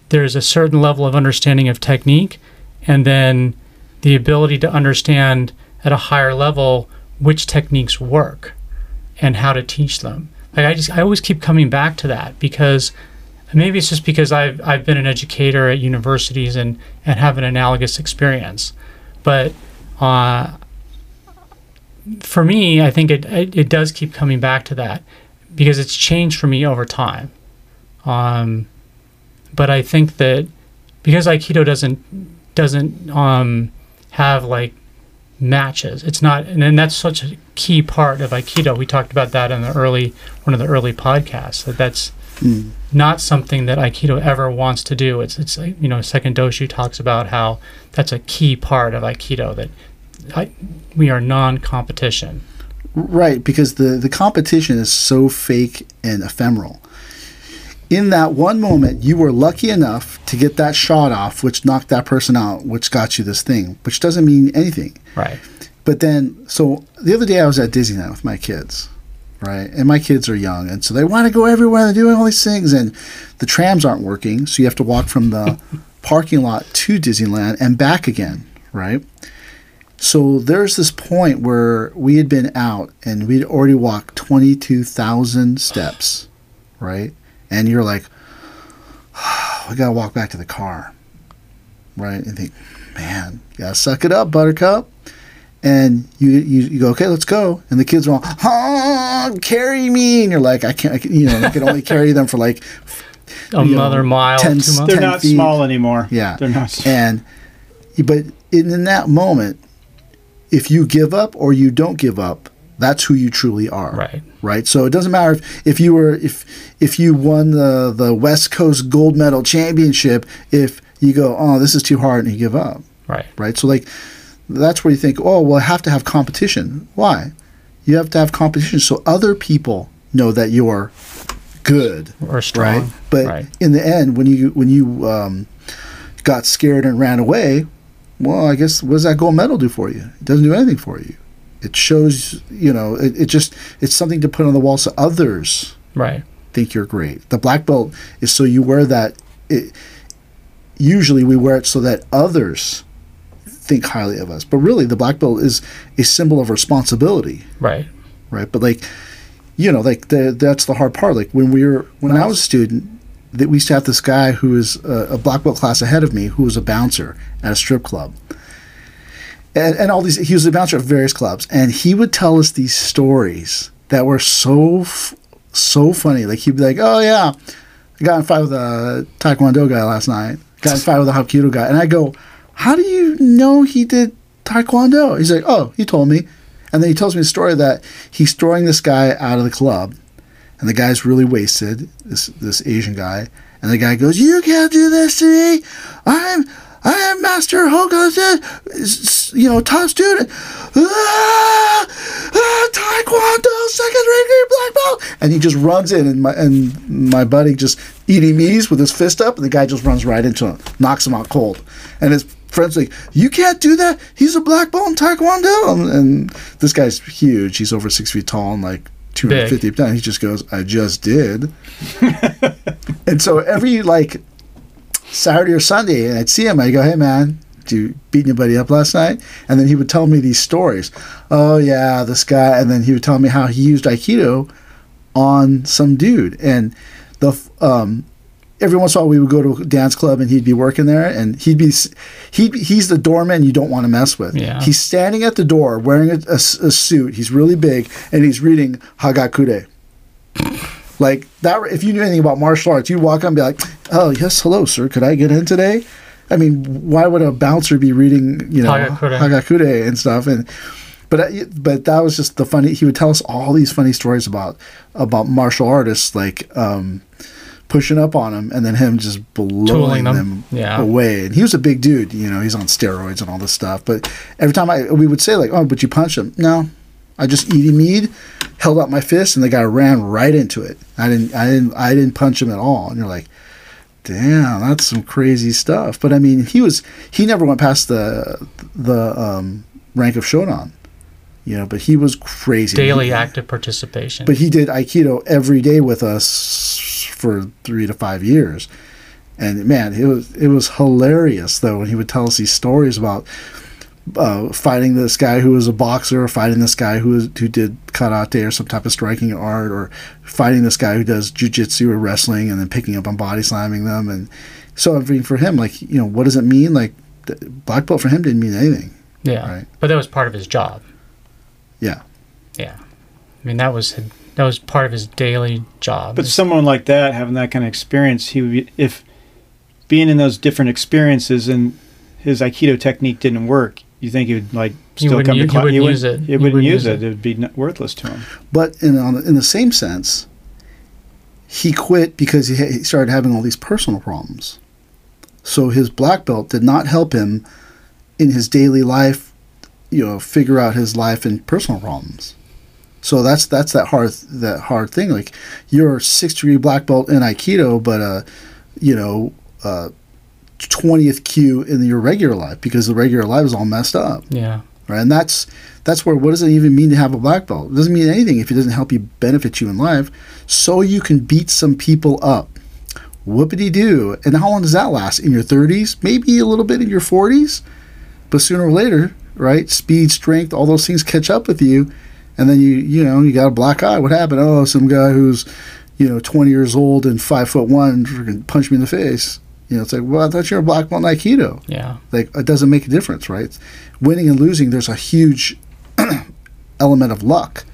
there's a certain level of understanding of technique, and then the ability to understand at a higher level which techniques work and how to teach them. Like I just I always keep coming back to that because maybe it's just because I've I've been an educator at universities and and have an analogous experience, but uh, for me, I think it, it it does keep coming back to that because it's changed for me over time. Um, but I think that because Aikido doesn't doesn't um, have like matches. It's not, and then that's such a key part of Aikido. We talked about that in the early one of the early podcasts. That that's not something that Aikido ever wants to do. It's it's you know Second Doshu talks about how that's a key part of Aikido that I, we are non-competition. Right, because the, the competition is so fake and ephemeral. In that one moment, you were lucky enough to get that shot off, which knocked that person out, which got you this thing, which doesn't mean anything. Right. But then, so the other day I was at Disneyland with my kids, right? And my kids are young, and so they want to go everywhere. They're doing all these things, and the trams aren't working, so you have to walk from the parking lot to Disneyland and back again, right? So there's this point where we had been out and we'd already walked 22,000 steps, right? And you're like, we gotta walk back to the car, right? And think, man, gotta suck it up, Buttercup. And you, you, you go, okay, let's go. And the kids are all, ah, carry me. And you're like, I can't, I can, you know, I can only carry them for like A You know, mother mile, ten- two miles. They're 10 not feet. small anymore. Yeah. They're not. And but in, in that moment, if you give up or you don't give up, that's who you truly are. Right. Right. So it doesn't matter if, if you were if if you won the the West Coast Gold Medal Championship. If you go, oh, this is too hard, and you give up. Right. Right. So like that's where you think, oh, well, I have to have competition. Why? You have to have competition so other people know that you're good Or strong. right? But right. in the end, when you when you um, got scared and ran away, well, I guess what does that gold medal do for you? It doesn't do anything for you. It shows, you know, it, it just it's something to put on the wall so others Right. think you're great. The black belt is so you wear that. It, usually, we wear it so that others think highly of us. But really, the black belt is a symbol of responsibility Right. right? But like, you know, like the, that's the hard part. Like when we were when I was a student, that we used to have this guy who was a, uh, a black belt class ahead of me, who was a bouncer at a strip club, and and all these he was a bouncer at various clubs, and he would tell us these stories that were so so funny. Like he'd be like, "Oh yeah, I got in a fight with a Taekwondo guy last night. Got in a fight with a Hapkido guy." And I go, "How do you know he did Taekwondo?" He's like, "Oh, he told me." And then he tells me a story that he's throwing this guy out of the club, and the guy's really wasted. This this Asian guy, and the guy goes, "You can't do this to me. I'm." I am Master Hoga's, you know, top student. Ah, ah, Taekwondo, second degree black belt. And he just runs in, and my and my buddy just eating me's with his fist up, and the guy just runs right into him, knocks him out cold. And his friend's like, "You can't do that. He's a black belt in Taekwondo." And, and this guy's huge. He's over six feet tall and like 250 pounds. He just goes, "I just did." and so every like Saturday or Sunday, and I'd see him. I'd go, "Hey, man, did you beat anybody up last night?" And then he would tell me these stories. Oh yeah, this guy, and then he would tell me how he used Aikido on some dude, and the um, every once in a while we would go to a dance club and he'd be working there, and he'd be he he's the doorman you don't want to mess with. Yeah. He's standing at the door wearing a, a, a suit. He's really big, and he's reading Hagakure. Like that, if you knew anything about martial arts, you'd walk up and be like, "Oh yes, hello, sir. Could I get in today?" I mean, why would a bouncer be reading, you know, Hagakure. Hagakure and stuff? And but but that was just the funny. He would tell us all these funny stories about about martial artists, like um, pushing up on him, and then him just blowing them. them, Yeah. away. And he was a big dude, you know. He's on steroids and all this stuff. But every time I we would say like, "Oh, but you punched him?" No, I just eating mead, held out my fist, and the guy ran right into it. I didn't, I didn't, I didn't punch him at all. And you're like, damn, that's some crazy stuff. But I mean, he was, he never went past the the um, rank of shodan, you know. But he was crazy. Daily active participation. But he did aikido every day with us for three to five years. And man, it was it was hilarious though when he would tell us these stories about uh, fighting this guy who was a boxer, or fighting this guy who was, who did karate or some type of striking art, or fighting this guy who does jujitsu or wrestling, and then picking up on body slamming them. And so, I mean, for him, like you know, what does it mean? Like black belt for him didn't mean anything. yeah. right. But that was part of his job. Yeah, Yeah. I mean, that was that was part of his daily job. But someone like that, having that kind of experience, he would be, if being in those different experiences and his Aikido technique didn't work, you think he would like still come u- to he class? wouldn't wouldn't- use it. He He wouldn't wouldn't use use it. it. It would be worthless to him. but in on, in the same sense, he quit because he, ha- he started having all these personal problems. So his black belt did not help him in his daily life, you know, figure out his life and personal problems. So that's that's that hard that hard thing. Like you're six degree black belt in Aikido, but uh, you know, uh, twentieth kyu in your regular life because the regular life is all messed up yeah. right? And that's that's where what does it even mean to have a black belt? It doesn't mean anything if it doesn't help you benefit you in life. So you can beat some people up. Whoopity doo. And how long does that last? In your 30s? Maybe a little bit in your 40s? But sooner or later, right? Speed, strength, all those things catch up with you. And then you, you know, you got a black eye. What happened? Oh, some guy who's, you know, 20 years old and five foot one freaking punched me in the face. You know, it's like, well, I thought you were a black belt in Aikido Yeah. like it doesn't make a difference, right? Winning and losing, there's a huge element of luck.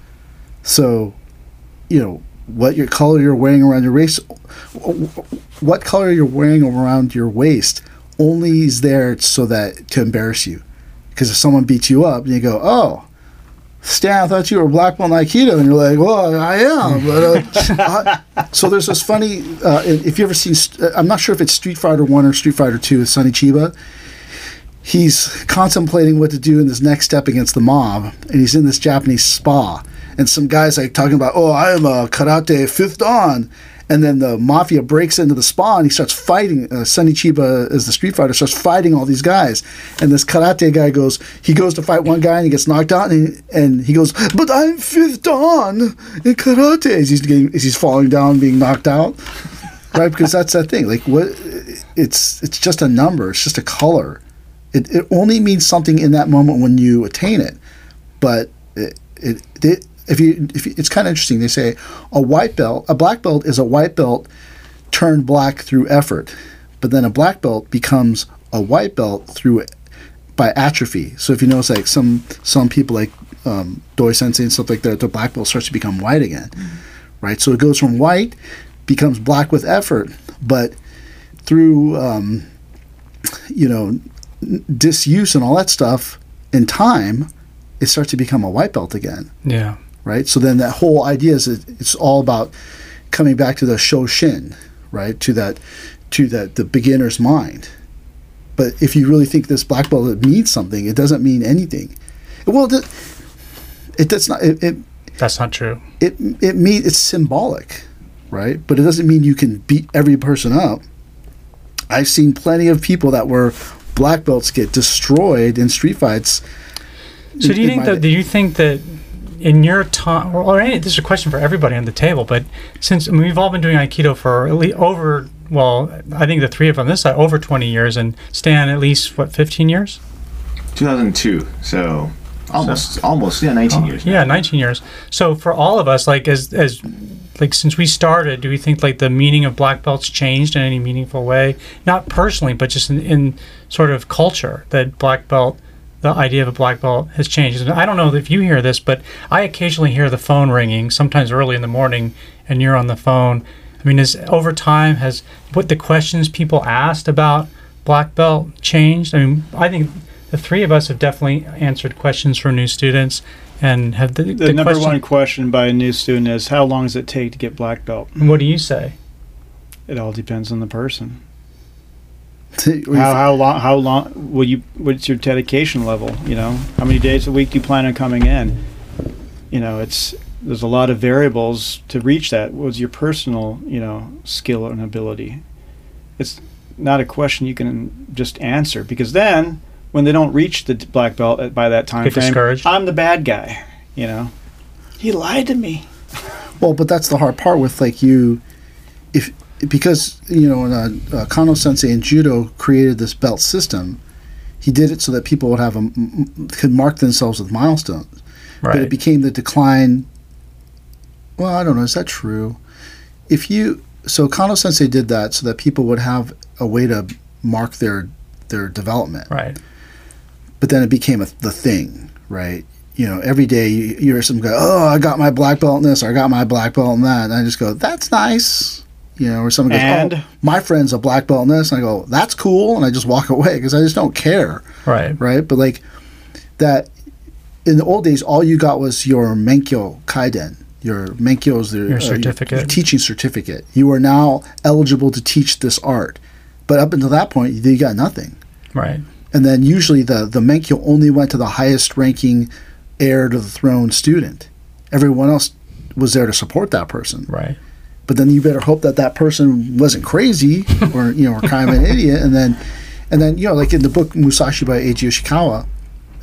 So, you know, what your color you're wearing around your waist, what color you're wearing around your waist, only is there so that to embarrass you. Because if someone beats you up, and you go, "Oh, Stan, I thought you were black belt in Aikido," and you're like, "Well, I am." But, uh, I- so there's this funny. Uh, if you ever seen, uh, I'm not sure if it's Street Fighter One or Street Fighter Two with Sonny Chiba he's contemplating what to do in this next step against the mob, and he's in this Japanese spa, and some guys like talking about, "Oh, I am a karate fifth dan," and then the mafia breaks into the spa and he starts fighting. Uh, Sonny Chiba, as the Street Fighter, starts fighting all these guys, and this karate guy goes, he goes to fight one guy and he gets knocked out, and he, and he goes, "But I'm fifth dan in karate," as he's getting, as he's falling down, being knocked out. Right, because that's that thing. Like what, it's it's just a number. It's just a color. It, it only means something in that moment when you attain it. But it, it, it if you if you, it's kind of interesting. They say a white belt, a black belt is a white belt turned black through effort, but then a black belt becomes a white belt through by atrophy. So if you notice, like some some people like um, Doi Sensei and stuff like that, the black belt starts to become white again, right? So it goes from white becomes black with effort, but through um, you know disuse and all that stuff in time, it starts to become a white belt again, Yeah. Right? So then that whole idea is it's all about coming back to the shoshin, right? To that to that the beginner's mind. But if you really think this black belt means something, it doesn't mean anything. Well, it, it does not. It, it That's not true. it it mean it's symbolic, right? But it doesn't mean you can beat every person up. I've seen plenty of people that were black belts get destroyed in street fights. So do you think that? Do you think that in your time, or, any, this is a question for everybody on the table, but since I mean, we've all been doing Aikido for at least over, well, I think the three of them this side over 20 years, and Stan at least what 15 years? 2002. So almost, almost, yeah, 19 years. now. Yeah, 19 years. So for all of us, like as as like since we started, do we think like the meaning of black belts changed in any meaningful way? Not personally, but just in, in sort of culture that black belt, the idea of a black belt has changed. And I don't know if you hear this, but I occasionally hear the phone ringing, sometimes early in the morning, and you're on the phone. I mean, is over time has what the questions people asked about black belt changed? I mean, I think the three of us have definitely answered questions from new students and have the, The, the number question, one question by a new student is how long does it take to get black belt? What do you say? It all depends on the person. Or you How how long how long will you what's your dedication level, you know? How many days a week do you plan on coming in? You know, it's there's a lot of variables to reach that. What's your personal, you know, skill and ability? It's not a question you can just answer because then when they don't reach the black belt by that time Get frame, discouraged. I'm the bad guy, you know. He lied to me. Well, but that's the hard part with like you, if because you know uh, uh, Kano Sensei in judo created this belt system. He did it so that people would have a could mark themselves with milestones. Right. But it became the decline. Well, I don't know. Is that true? If you so Kano Sensei did that so that people would have a way to mark their their development. Right. But then it became a, the thing, right? You know, every day you, you hear some guy, oh, I got my black belt in this, or I got my black belt in that, and I just go, that's nice. You know, or someone goes, And? oh, my friend's a black belt in this, and I go, that's cool, and I just walk away because I just don't care Right. right? But like that in the old days, all you got was your Menkyo Kaiden. Your Menkyo is the, Your uh, certificate. your teaching certificate. You are now eligible to teach this art. But up until that point, you got nothing. Right. And then usually the, the Menkyo only went to the highest ranking heir to the throne student. Everyone else was there to support that person. Right. But then you better hope that that person wasn't crazy or you know or kind of an idiot. And then, and then you know like in the book Musashi by Eiji Yoshikawa,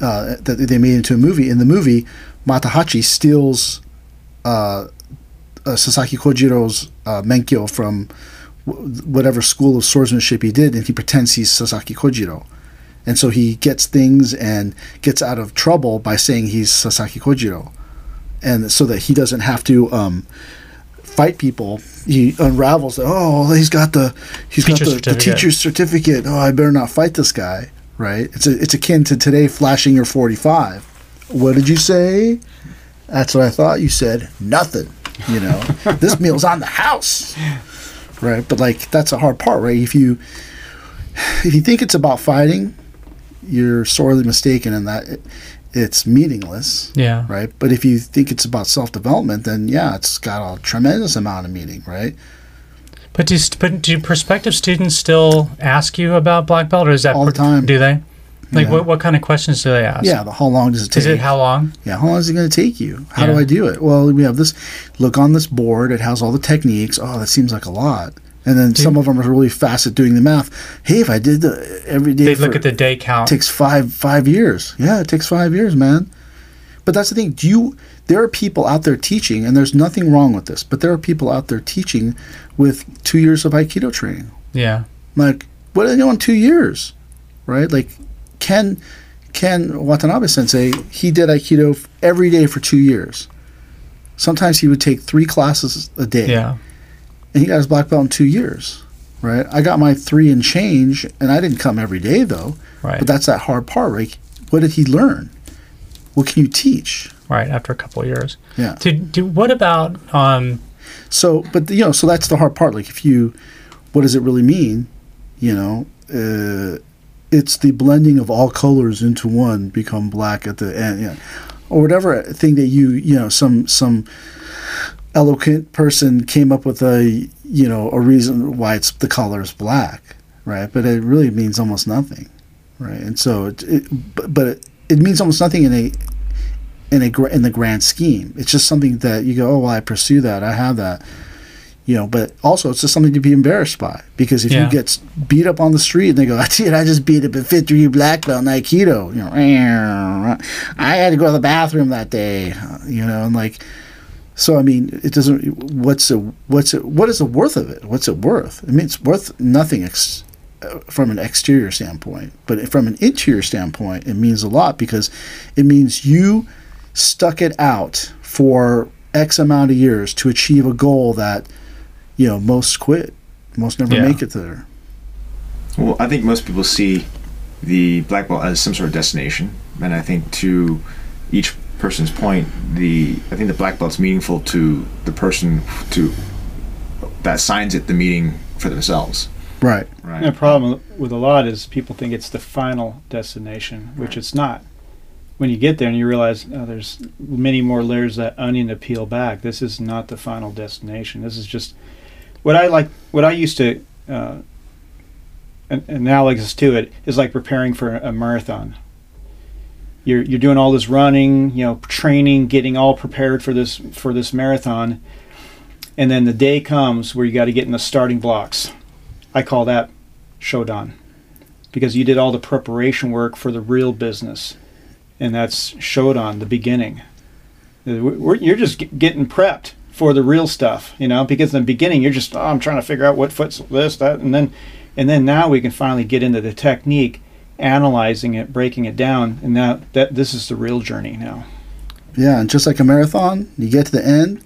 uh, that they made into a movie. In the movie, Matahachi steals uh, uh, Sasaki Kojiro's uh, Menkyo from w- whatever school of swordsmanship he did, and he pretends he's Sasaki Kojiro. And so he gets things and gets out of trouble by saying he's Sasaki Kojiro. And so that he doesn't have to um, fight people, he unravels that, oh, he's got the he's Teacher got the, the teacher's certificate. Oh, I better not fight this guy, right? It's a, it's akin to today flashing your 45. What did you say? That's what I thought you said. Nothing. You know, this meal's on the house, right? But like that's a hard part, right? If you if you think it's about fighting, you're sorely mistaken in that it's meaningless, Yeah. right? But if you think it's about self development, then yeah, it's got a tremendous amount of meaning, right? But do, but do prospective students still ask you about black belt, or is that All the time. Do they? Like, Yeah. what, what kind of questions do they ask? Yeah, the how long does it take? Is it how long? Yeah, how long is it going to take you? How do I do it? Well, we have this. Look on this board. It has all the techniques. Oh, that seems like a lot. And then some of them are really fast at doing the math. Hey, if I did the every day, They look at the day count. It takes five five years. Yeah, it takes five years, man. But that's the thing. Do you? There are people out there teaching, and there's nothing wrong with this. But there are people out there teaching with two years of Aikido training. yeah. Like, what do they know in two years, right? Like, Ken Ken Watanabe Sensei, he did Aikido every day for two years. Sometimes he would take three classes a day, Yeah. And he got his black belt in two years, right? I got my three and change, and I didn't come every day though. Right. But that's that hard part, right? What did he learn? What can you teach? right. After a couple of years. Yeah. Do, do what about um? So, but you know, so that's the hard part. Like, if you, what does it really mean? You know, uh, it's the blending of all colors into one become black at the end, yeah. or whatever thing that you, you know, some some eloquent person came up with a, you know, a reason why it's the color is black, right? But it really means almost nothing, right? And so, it, it but, but it, it means almost nothing in a in a in the grand scheme. It's just something that you go, oh, well, I pursue that, I have that, you know. But also, it's just something to be embarrassed by because if Yeah. you get beat up on the street and they go, dude, I just beat up a fifth degree black belt in Aikido, you know, I had to go to the bathroom that day, you know, and like. So I mean, it doesn't. What's it? What's it? What is the worth of it? What's it worth? I mean, it's worth nothing ex, uh, from an exterior standpoint, but from an interior standpoint, it means a lot because it means you stuck it out for X amount of years to achieve a goal that you know most quit, most never Yeah. make it there. Well, I think most people see the black belt as some sort of destination, and I think to each person's point, the I think the black belt's meaningful to the person to that signs it the meaning for themselves. Right. Right. The problem with a lot is people think it's the final destination, which it's not. When you get there and you realize oh, there's many more layers of that onion to peel back, this is not the final destination. This is just what I like. What I used to uh, an analogous to it is like preparing for a marathon. You're you're doing all this running, you know, training, getting all prepared for this for this marathon, and then the day comes where you got to get in the starting blocks. I call that Shodan because you did all the preparation work for the real business, and that's Shodan, the beginning. Uh, we're- You're just get- getting prepped for the real stuff, you know, because in the beginning you're just, oh, I'm trying to figure out what foot's this, that, and then, and then now we can finally get into the technique, analyzing it, breaking it down, and now that this is the real journey now. Yeah, and just like a marathon, you get to the end,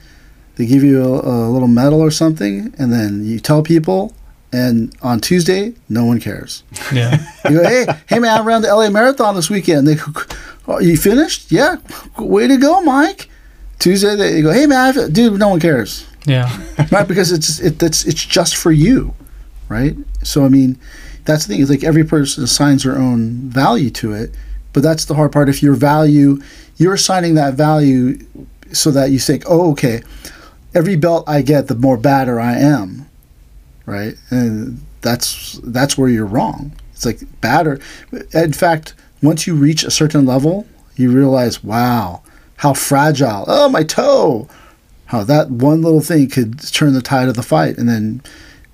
they give you a, a little medal or something, and then you tell people, and on Tuesday, no one cares. Yeah. You go, hey, hey man, I ran the LA Marathon this weekend. They go, oh, you finished? Yeah, way to go, Mike. Tuesday, they go, hey man, I fi-" dude, no one cares, Yeah. right? Because it's it, it's it's just for you, right? So I mean, that's the thing. Is like every person assigns their own value to it, but that's the hard part. If your value, you're assigning that value so that you think, oh, okay, every belt I get, the more badder I am, right? And that's that's where you're wrong. It's like badder. In fact, once you reach a certain level, you realize, wow, how fragile. Oh, my toe. How that one little thing could turn the tide of the fight, and then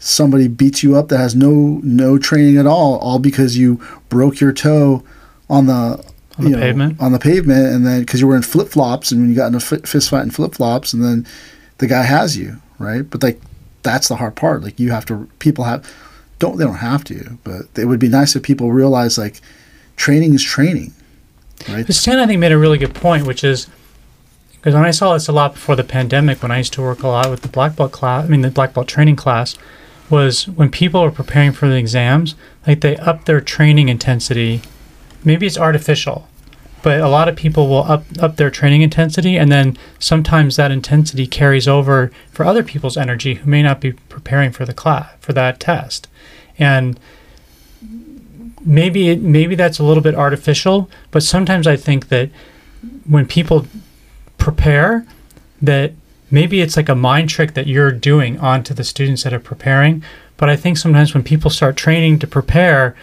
somebody beats you up that has no no training at all, all because you broke your toe on the On the you know, pavement? on the pavement, and then because you were in flip flops, and when you got in a fi- fist fight in flip flops, and then the guy has you, right? But like that's the hard part. Like you have to, people have don't they don't have to, but it would be nice if people realize like training is training, right? But Stan, I think, made a really good point, which is because when I saw this a lot before the pandemic, when I used to work a lot with the black belt class, I mean, the black belt training class, was when people are preparing for the exams, like they up their training intensity. Maybe it's artificial, but a lot of people will up up their training intensity, and then sometimes that intensity carries over for other people's energy who may not be preparing for the class for that test, and maybe it, maybe that's a little bit artificial, but sometimes I think that when people prepare, that maybe it's like a mind trick that you're doing onto the students that are preparing. But I think sometimes when people start training to prepare,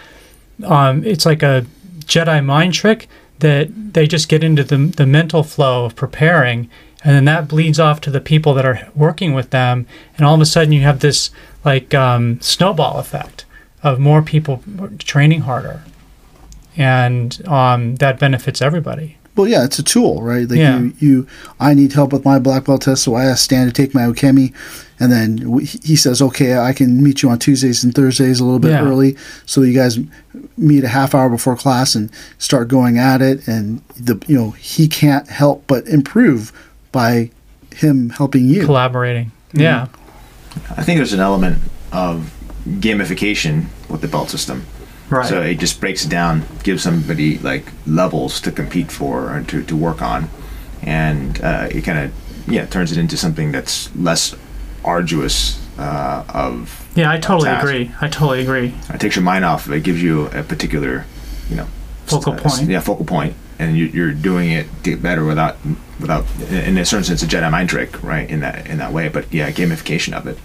um, it's like a Jedi mind trick that they just get into the, the mental flow of preparing. And then that bleeds off to the people that are working with them. And all of a sudden, you have this like um, snowball effect of more people training harder. And um, that benefits everybody. Well, yeah, it's a tool, right? Like Yeah. you, you, I need help with my black belt test, so I ask Stan to take my ukemi, and then he says, "Okay, I can meet you on Tuesdays and Thursdays a little bit Yeah. early, so you guys meet a half hour before class and start going at it." And the, you know, he can't help but improve by him helping you. Collaborating. Yeah. I think there's an element of gamification with the belt system. Right. So it just breaks it down, gives somebody like levels to compete for and to, to work on, and uh, it kind of yeah turns it into something that's less arduous uh, of Yeah, I totally agree. I totally agree. it takes your mind off of it gives you a particular you know Focal point. yeah focal point and you, you're doing it to get better without without in a certain sense a jedi mind trick right in that in that way but yeah gamification of it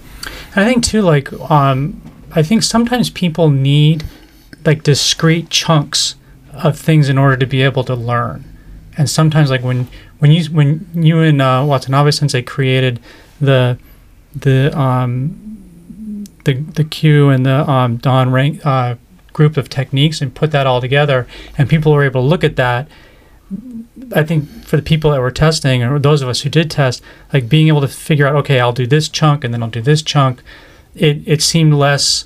I think too, like, um, I think sometimes people need like discrete chunks of things in order to be able to learn. And sometimes, like when when you when you and uh, Watanabe Sensei created the the um, the the kyu and the um, dan rank uh, group of techniques and put that all together, and people were able to look at that. I think for the people that were testing, or those of us who did test, like being able to figure out, okay, I'll do this chunk and then I'll do this chunk, it, it seemed less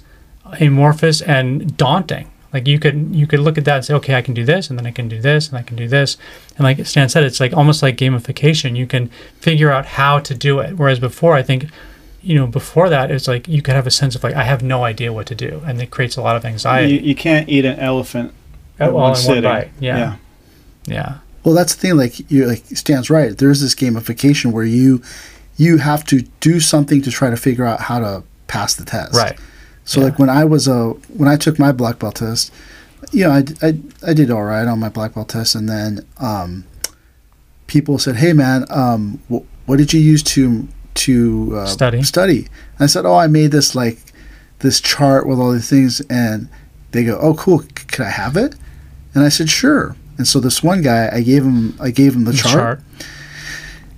amorphous and daunting. Like you could you could look at that and say, okay, I can do this, and then I can do this, and I can do this, and like Stan said, it's like almost like gamification. You can figure out how to do it. Whereas before, I think, you know, before that, it's like you could have a sense of like I have no idea what to do, and it creates a lot of anxiety. you can't eat an elephant Oh, at all one one sitting. bite. Yeah. yeah. Well, that's the thing. Like you, like Stan's right. There's this gamification where you you have to do something to try to figure out how to pass the test. Right. So like when I was a when I took my black belt test, you know, I, I, I did all right on my black belt test, and then um, people said, "Hey man, um, wh- what did you use to to uh, Study. Study." And I said, "Oh, I made this like this chart with all these things," and they go, "Oh, cool. C- could I have it?" And I said, "Sure." And so this one guy, I gave him I gave him the, The chart, chart.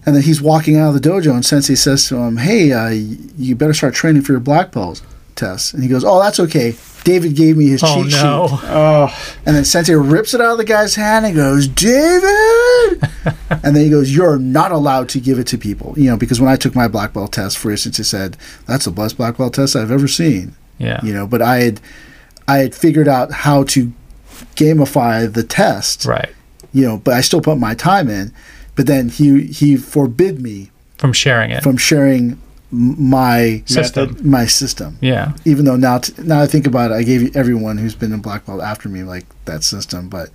and then he's walking out of the dojo, and Sensei says to him, "Hey, uh, you better start training for your black belt test." And he goes, "Oh, that's okay. David gave me his Oh cheat no. sheet." Oh, And then Sensei rips it out of the guy's hand and goes, "David!" and then he goes, "You're not allowed to give it to people." You know, because when I took my black belt test, for instance, he said, "That's the best black belt test I've ever seen." Yeah. You know, but I had I had figured out how to gamify the test. Right. You know, but I still put my time in. But then he he forbid me From sharing it. from sharing my System. method. my system. Yeah. Even though now t- now I think about it, I gave everyone who's been in black belt after me like that system. But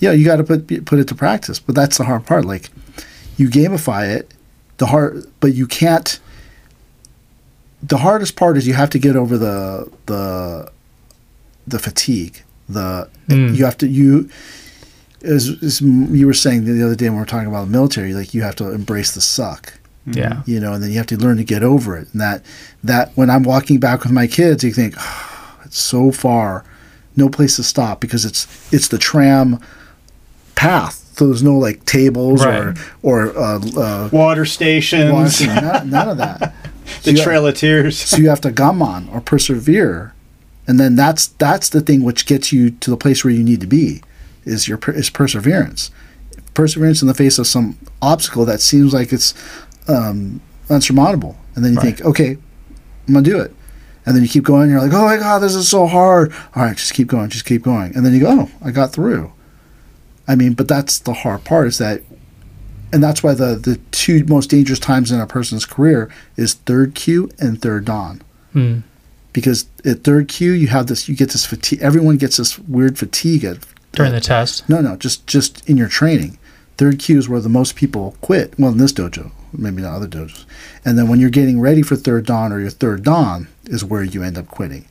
know, you got to put put it to practice. But that's the hard part. Like you gamify it, the hard, but you can't. The hardest part is you have to get over the the the fatigue. The Mm. you have to you. As, as you were saying the other day when we were talking about the military, like you have to embrace the suck Yeah. you know, and then you have to learn to get over it. And that that when I'm walking back with my kids, you think "Ah, it's so far, no place to stop because it's it's the tram path. So there's no like tables Right. or or uh, uh, Water stations, washing, none, none of that. the you have- Trail of Tears. So you have to gum on or persevere, and then that's that's the thing which gets you to the place where you need to be, is your is perseverance, perseverance in the face of some obstacle that seems like it's um, unsurmountable, and then you Right. think, okay, I'm gonna do it, and then you keep going. You're like, oh my god, this is so hard. All right, just keep going, just keep going, and then you go, oh, I got through. I mean, but that's the hard part is that and that's why the the two most dangerous times in a person's career is third kyu and third dan. Mm. Because at third kyu you have this you get this fatigue everyone gets this weird fatigue at During the test. no no just just in your training. Third kyu is where the most people quit. Well in this dojo, maybe not other dojos. And then when you're getting ready for third dan or your third dan is where you end up quitting.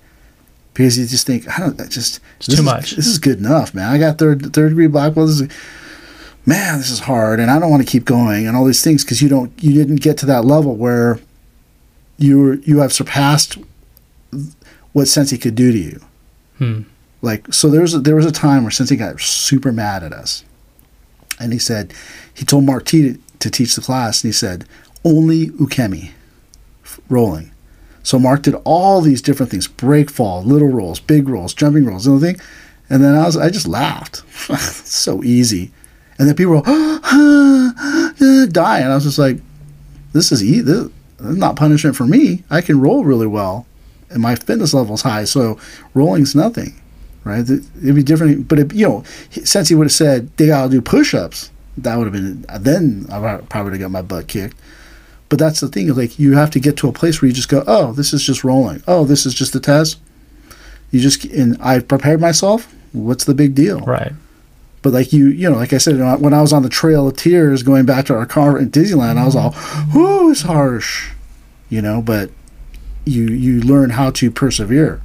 Because you just think, I don't I just It's too is- much. This is good enough, man. I got third third degree black belt. This is man, this is hard, and I don't want to keep going, and all these things because you don't, you didn't get to that level where you you have surpassed what Sensei could do to you. Hmm. Like, so there was a, there was a time where Sensei got super mad at us, and he said he told Mark T to, to teach the class, and he said only ukemi, rolling. So Mark did all these different things: break fall, little rolls, big rolls, jumping rolls, and everything. And then I was, I just laughed. so easy. And then people were dying. And I was just like, this is easy. This, this is not punishment for me. I can roll really well, and my fitness level is high. So rolling's nothing, right? It- It'd be different. But if, you know, since he would have said they gotta do push-ups, that would have been then I probably would have got my butt kicked. But that's the thing. Like you have to get to a place where you just go, oh, this is just rolling. Oh, this is just a test. You just and I prepared myself. What's the big deal? Right. But like you, you know, like I said, when I- was on the Trail of Tears going back to our car in Disneyland, I was all, "Whoo, it's harsh," you know, but you you learn how to persevere.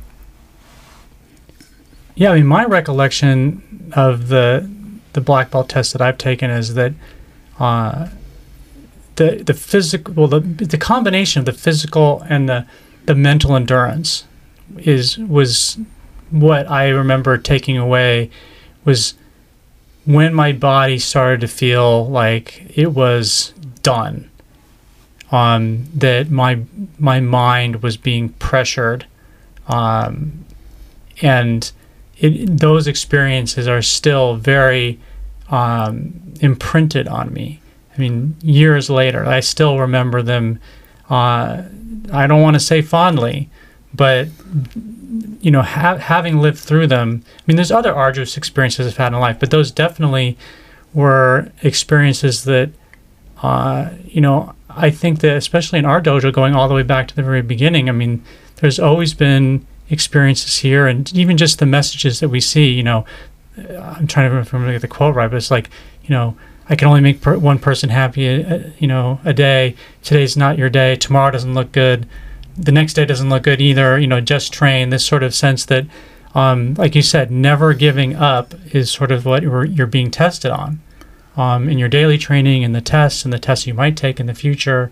Yeah, I mean, my recollection of the the black belt test that I've taken is that uh, the the physical, well, the the combination of the physical and the the mental endurance is was what I remember taking away was when my body started to feel like it was done. Um, that my my mind was being pressured, um, and it, those experiences are still very um, imprinted on me. I mean, years later, I still remember them. Uh, I don't want to say fondly, but you know, ha- having lived through them. I mean, there's other arduous experiences I've had in life, but those definitely were experiences that, uh, you know, I think that especially in our dojo, going all the way back to the very beginning. I mean, there's always been experiences here, and even just the messages that we see. You know, I'm trying to remember get the quote right, but it's like, you know, I can only make per- one person happy, uh, you know, a day. Today's not your day. Tomorrow doesn't look good. The next day doesn't look good either. You know, just train. This sort of sense that, um, like you said, never giving up is sort of what you're, you're being tested on, um, in your daily training and the tests and the tests you might take in the future.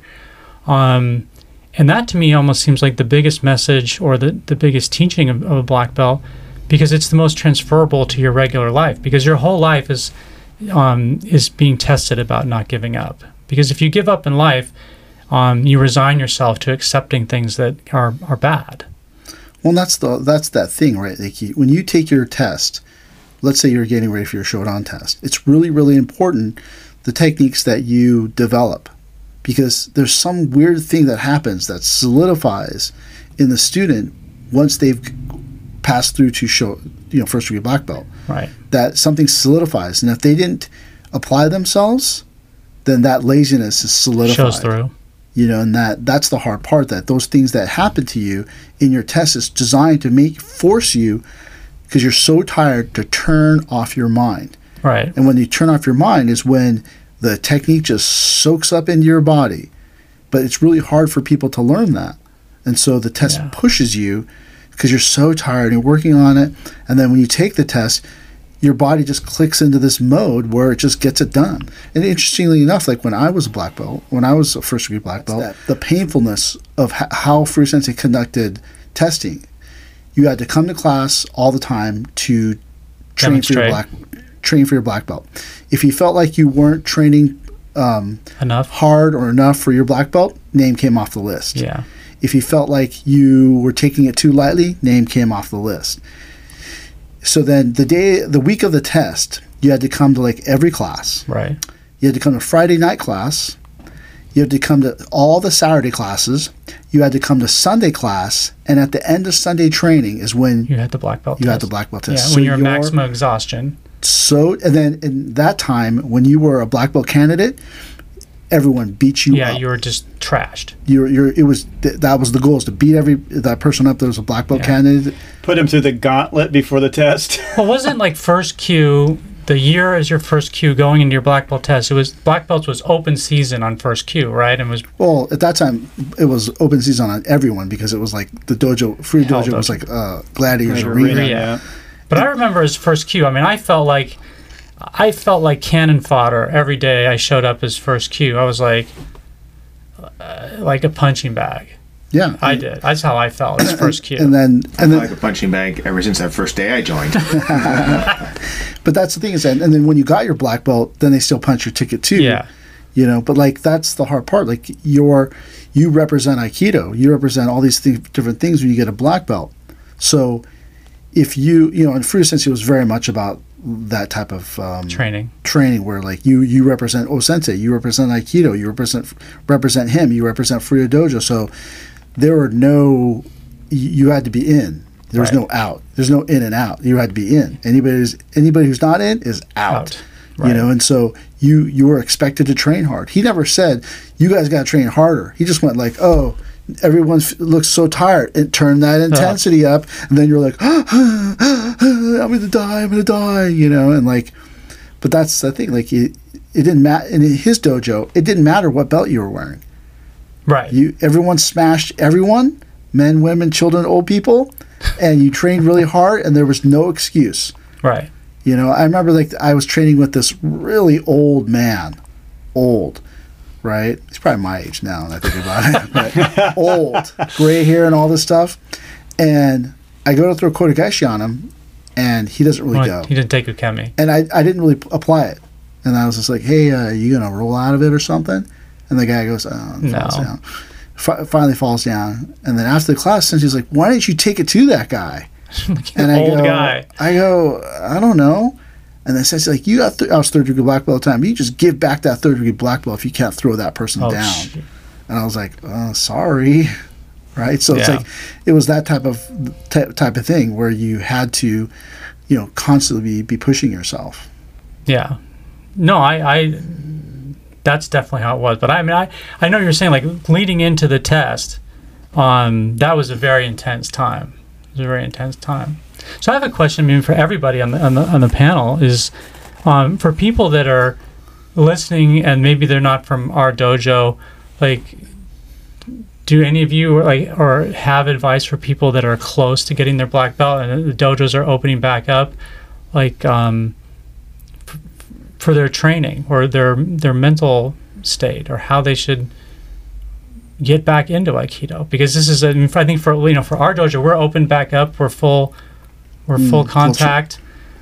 Um, and that to me almost seems like the biggest message or the, the biggest teaching of, of a black belt because it's the most transferable to your regular life because your whole life is um, is being tested about not giving up. Because if you give up in life, um, you resign yourself to accepting things that are, are bad. Well, that's the that's that thing, right? Like when you take your test, let's say you're getting ready for your Shodan test, it's really really important the techniques that you develop because there's some weird thing that happens that solidifies in the student once they've passed through to show you know first degree black belt Right. that something solidifies and if they didn't apply themselves then that laziness is solidified Shows through. you know and that that's the hard part that those things that happen to you in your test is designed to make force you because you're so tired to turn off your mind Right. and when you turn off your mind is when the technique just soaks up into your body but it's really hard for people to learn that and so the test Yeah. pushes you because you're so tired and you're working on it and then when you take the test your body just clicks into this mode where it just gets it done. And interestingly enough, like when I was a black belt, when I was a first degree black belt, the painfulness of h- how Furuya Sensei conducted testing, you had to come to class all the time to train for your black train for your black belt. If you felt like you weren't training um, Enough. hard or enough for your black belt, name came off the list. Yeah. If you felt like you were taking it too lightly, name came off the list. So then the day, the week of the test, you had to come to like every class. Right. You had to come to Friday night class. You had to come to all the Saturday classes. You had to come to Sunday class, and at the end of Sunday training is when You had the black belt. you had test. the black belt test. Yeah. test. when you're at you're- maximum exhaustion. So, and then in that time, when you were a black belt candidate, everyone beat you Yeah. up. You were just trashed. you're, you're, it was th- that was the goal is to beat every that person up that was a black belt Yeah. candidate. Put him through the gauntlet before the test. Well, wasn't like first kyu the year as your first kyu going into your black belt test? It was black belts was open season on first kyu, right? And was Well, at that time, it was open season on everyone because it was like the dojo, free Hell dojo was like uh, gladiators Like arena. arena, yeah. But I remember as first kyu. I mean, I felt like I felt like cannon fodder every day. I showed up as first kyu. I was like, uh, like a punching bag. Yeah, I did. That's how I felt as first kyu. And then, and then, like a punching bag ever since that first day I joined. but that's the thing is, that, and then when you got your black belt, then they still punch your ticket too. yeah, you know. But like that's the hard part. Like you're, you represent Aikido. You represent all these th- different things when you get a black belt. So if you, you know, and Furuya Sensei was very much about that type of um, training. training where like you you represent Osensei, you represent Aikido, you represent represent him, you represent Furuya Dojo. So there were no you, had to be in. There was Right. no out. There's no in and out. You had to be in. Anybody who's anybody who's not in is out. Out. You know, and so you you were expected to train hard. He never said you guys got to train harder. He just went like, oh. Everyone f- looks so tired. It turned that uh-huh. intensity up, and then you're like, "I'm gonna die. I'm gonna die." You know, and like, but that's the thing. Like it, it didn't matter in his dojo. It didn't matter what belt you were wearing. Right. You everyone smashed everyone, men, women, children, old people, and you trained really hard, and there was no excuse. right. You know, I remember like I was training with this really old man, old, right? He's probably my age now, and I think about it, but old, gray hair and all this stuff. And I go to throw Kotegaeshi on him, and he doesn't really Well, go. He didn't take Ukemi. And I, I didn't really apply it. And I was just like, hey, uh, you gonna roll out of it or something? And the guy goes, oh, and falls No. down. Fi- finally falls down. And then after the class, since he's like, why didn't you take it to that guy? And I Old go, guy. I go, I don't know. And then says like, you got, th- I was third degree black belt at the time. You just give back that third degree black belt if you can't throw that person Oh, down. shoot. And I was like, uh, sorry, right? So it's like, it was that type of ty- type of thing where you had to, you know, constantly be, be pushing yourself. Yeah. No, I, I that's definitely how it was. But I mean I, I know you're saying like leading into the test, um, that was a very intense time. It was a very intense time. So I have a question I mean for everybody on the on the on the panel is um, for people that are listening and maybe they're not from our dojo, like do any of you like or have advice for people that are close to getting their black belt and the dojos are opening back up like um for their training or their their mental state or how they should get back into aikido? Because this is a, I think for you know for our dojo we're open back up we're full we're Mm, full culture. contact.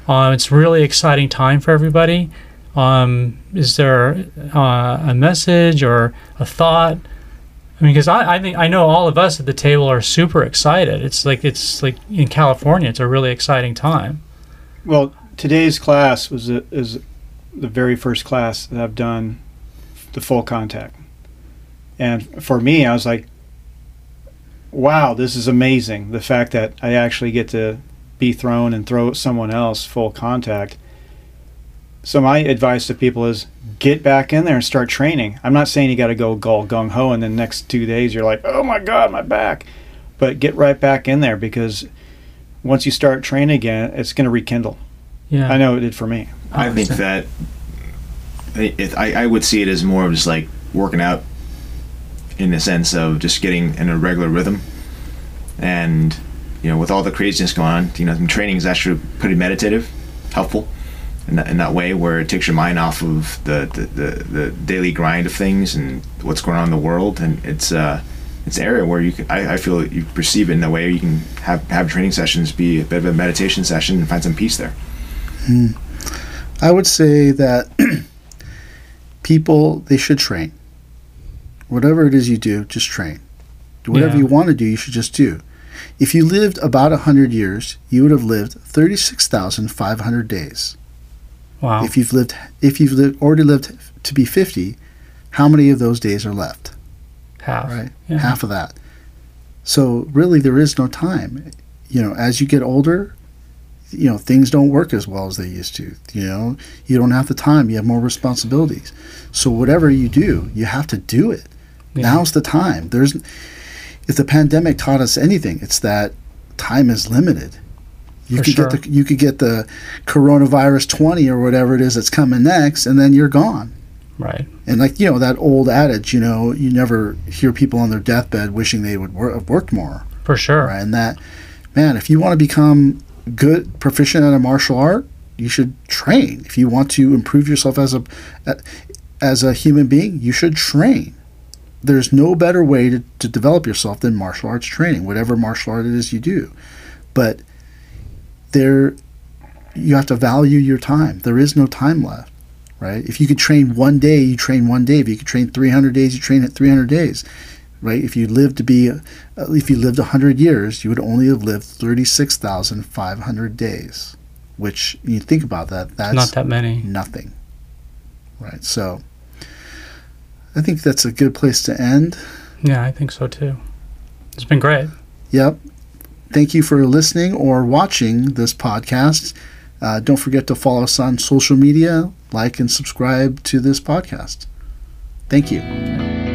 Um, it's really exciting time for everybody. Um, is there uh, a message or a thought? I mean because I, I think I know all of us at the table are super excited. It's like it's like in California it's a really exciting time. Well, today's class was a, is the very first class that I've done the full contact, and for me, I was like, "Wow, this is amazing!" The fact that I actually get to be thrown and throw someone else full contact. So my advice to people is get back in there and start training. I'm not saying you got to go gall gung ho and then next two days you're like, "Oh my god, my back," but get right back in there because once you start training again, it's going to rekindle. yeah I know it did for me. I think that it, it, I, I would see it as more of just like working out in the sense of just getting in a regular rhythm. And, you know, with all the craziness going on, you know, training is actually pretty meditative, helpful in that, in that way where it takes your mind off of the, the, the, the daily grind of things and what's going on in the world. And it's, uh, it's an area where you can, I, I feel you perceive it in a way you can have, have training sessions be a bit of a meditation session and find some peace there. I would say that people they should train. Whatever it is you do, just train. Whatever Yeah. you want to do, you should just do. If you lived about hundred years, you would have lived thirty-six thousand five hundred days. wow If you've lived, if you've lived, already lived to be fifty, how many of those days are left? half right? Yeah. Half of that. So really, there is no time. You know, as you get older, you know things don't work as well as they used to. You know, you don't have the time. You have more responsibilities. So whatever you do, you have to do it. Yeah. Now's the time. There's, if the pandemic taught us anything, it's that time is limited. You For could sure. get the you could get the coronavirus twenty or whatever it is that's coming next, and then you're gone. right And like you know that old adage, you know, you never hear people on their deathbed wishing they would wor- have worked more, for sure right? And that, man, if you want to become good, proficient at a martial art, you should train. If you want to improve yourself as a as a human being, you should train. There's no better way to, to develop yourself than martial arts training, whatever martial art it is you do. But there, you have to value your time. There is no time left right? If you could train one day, you train one day. If you could train 300 days, you train at 300 days, right? If you lived to be, uh, if you lived 100 years, you would only have lived 36,500 days, which you think about that, that's not that many nothing, right? So I think that's a good place to end. yeah I think so too it's been great Yep. Thank you for listening or watching this podcast. Uh, don't forget to follow us on social media, like and subscribe to this podcast. Thank you.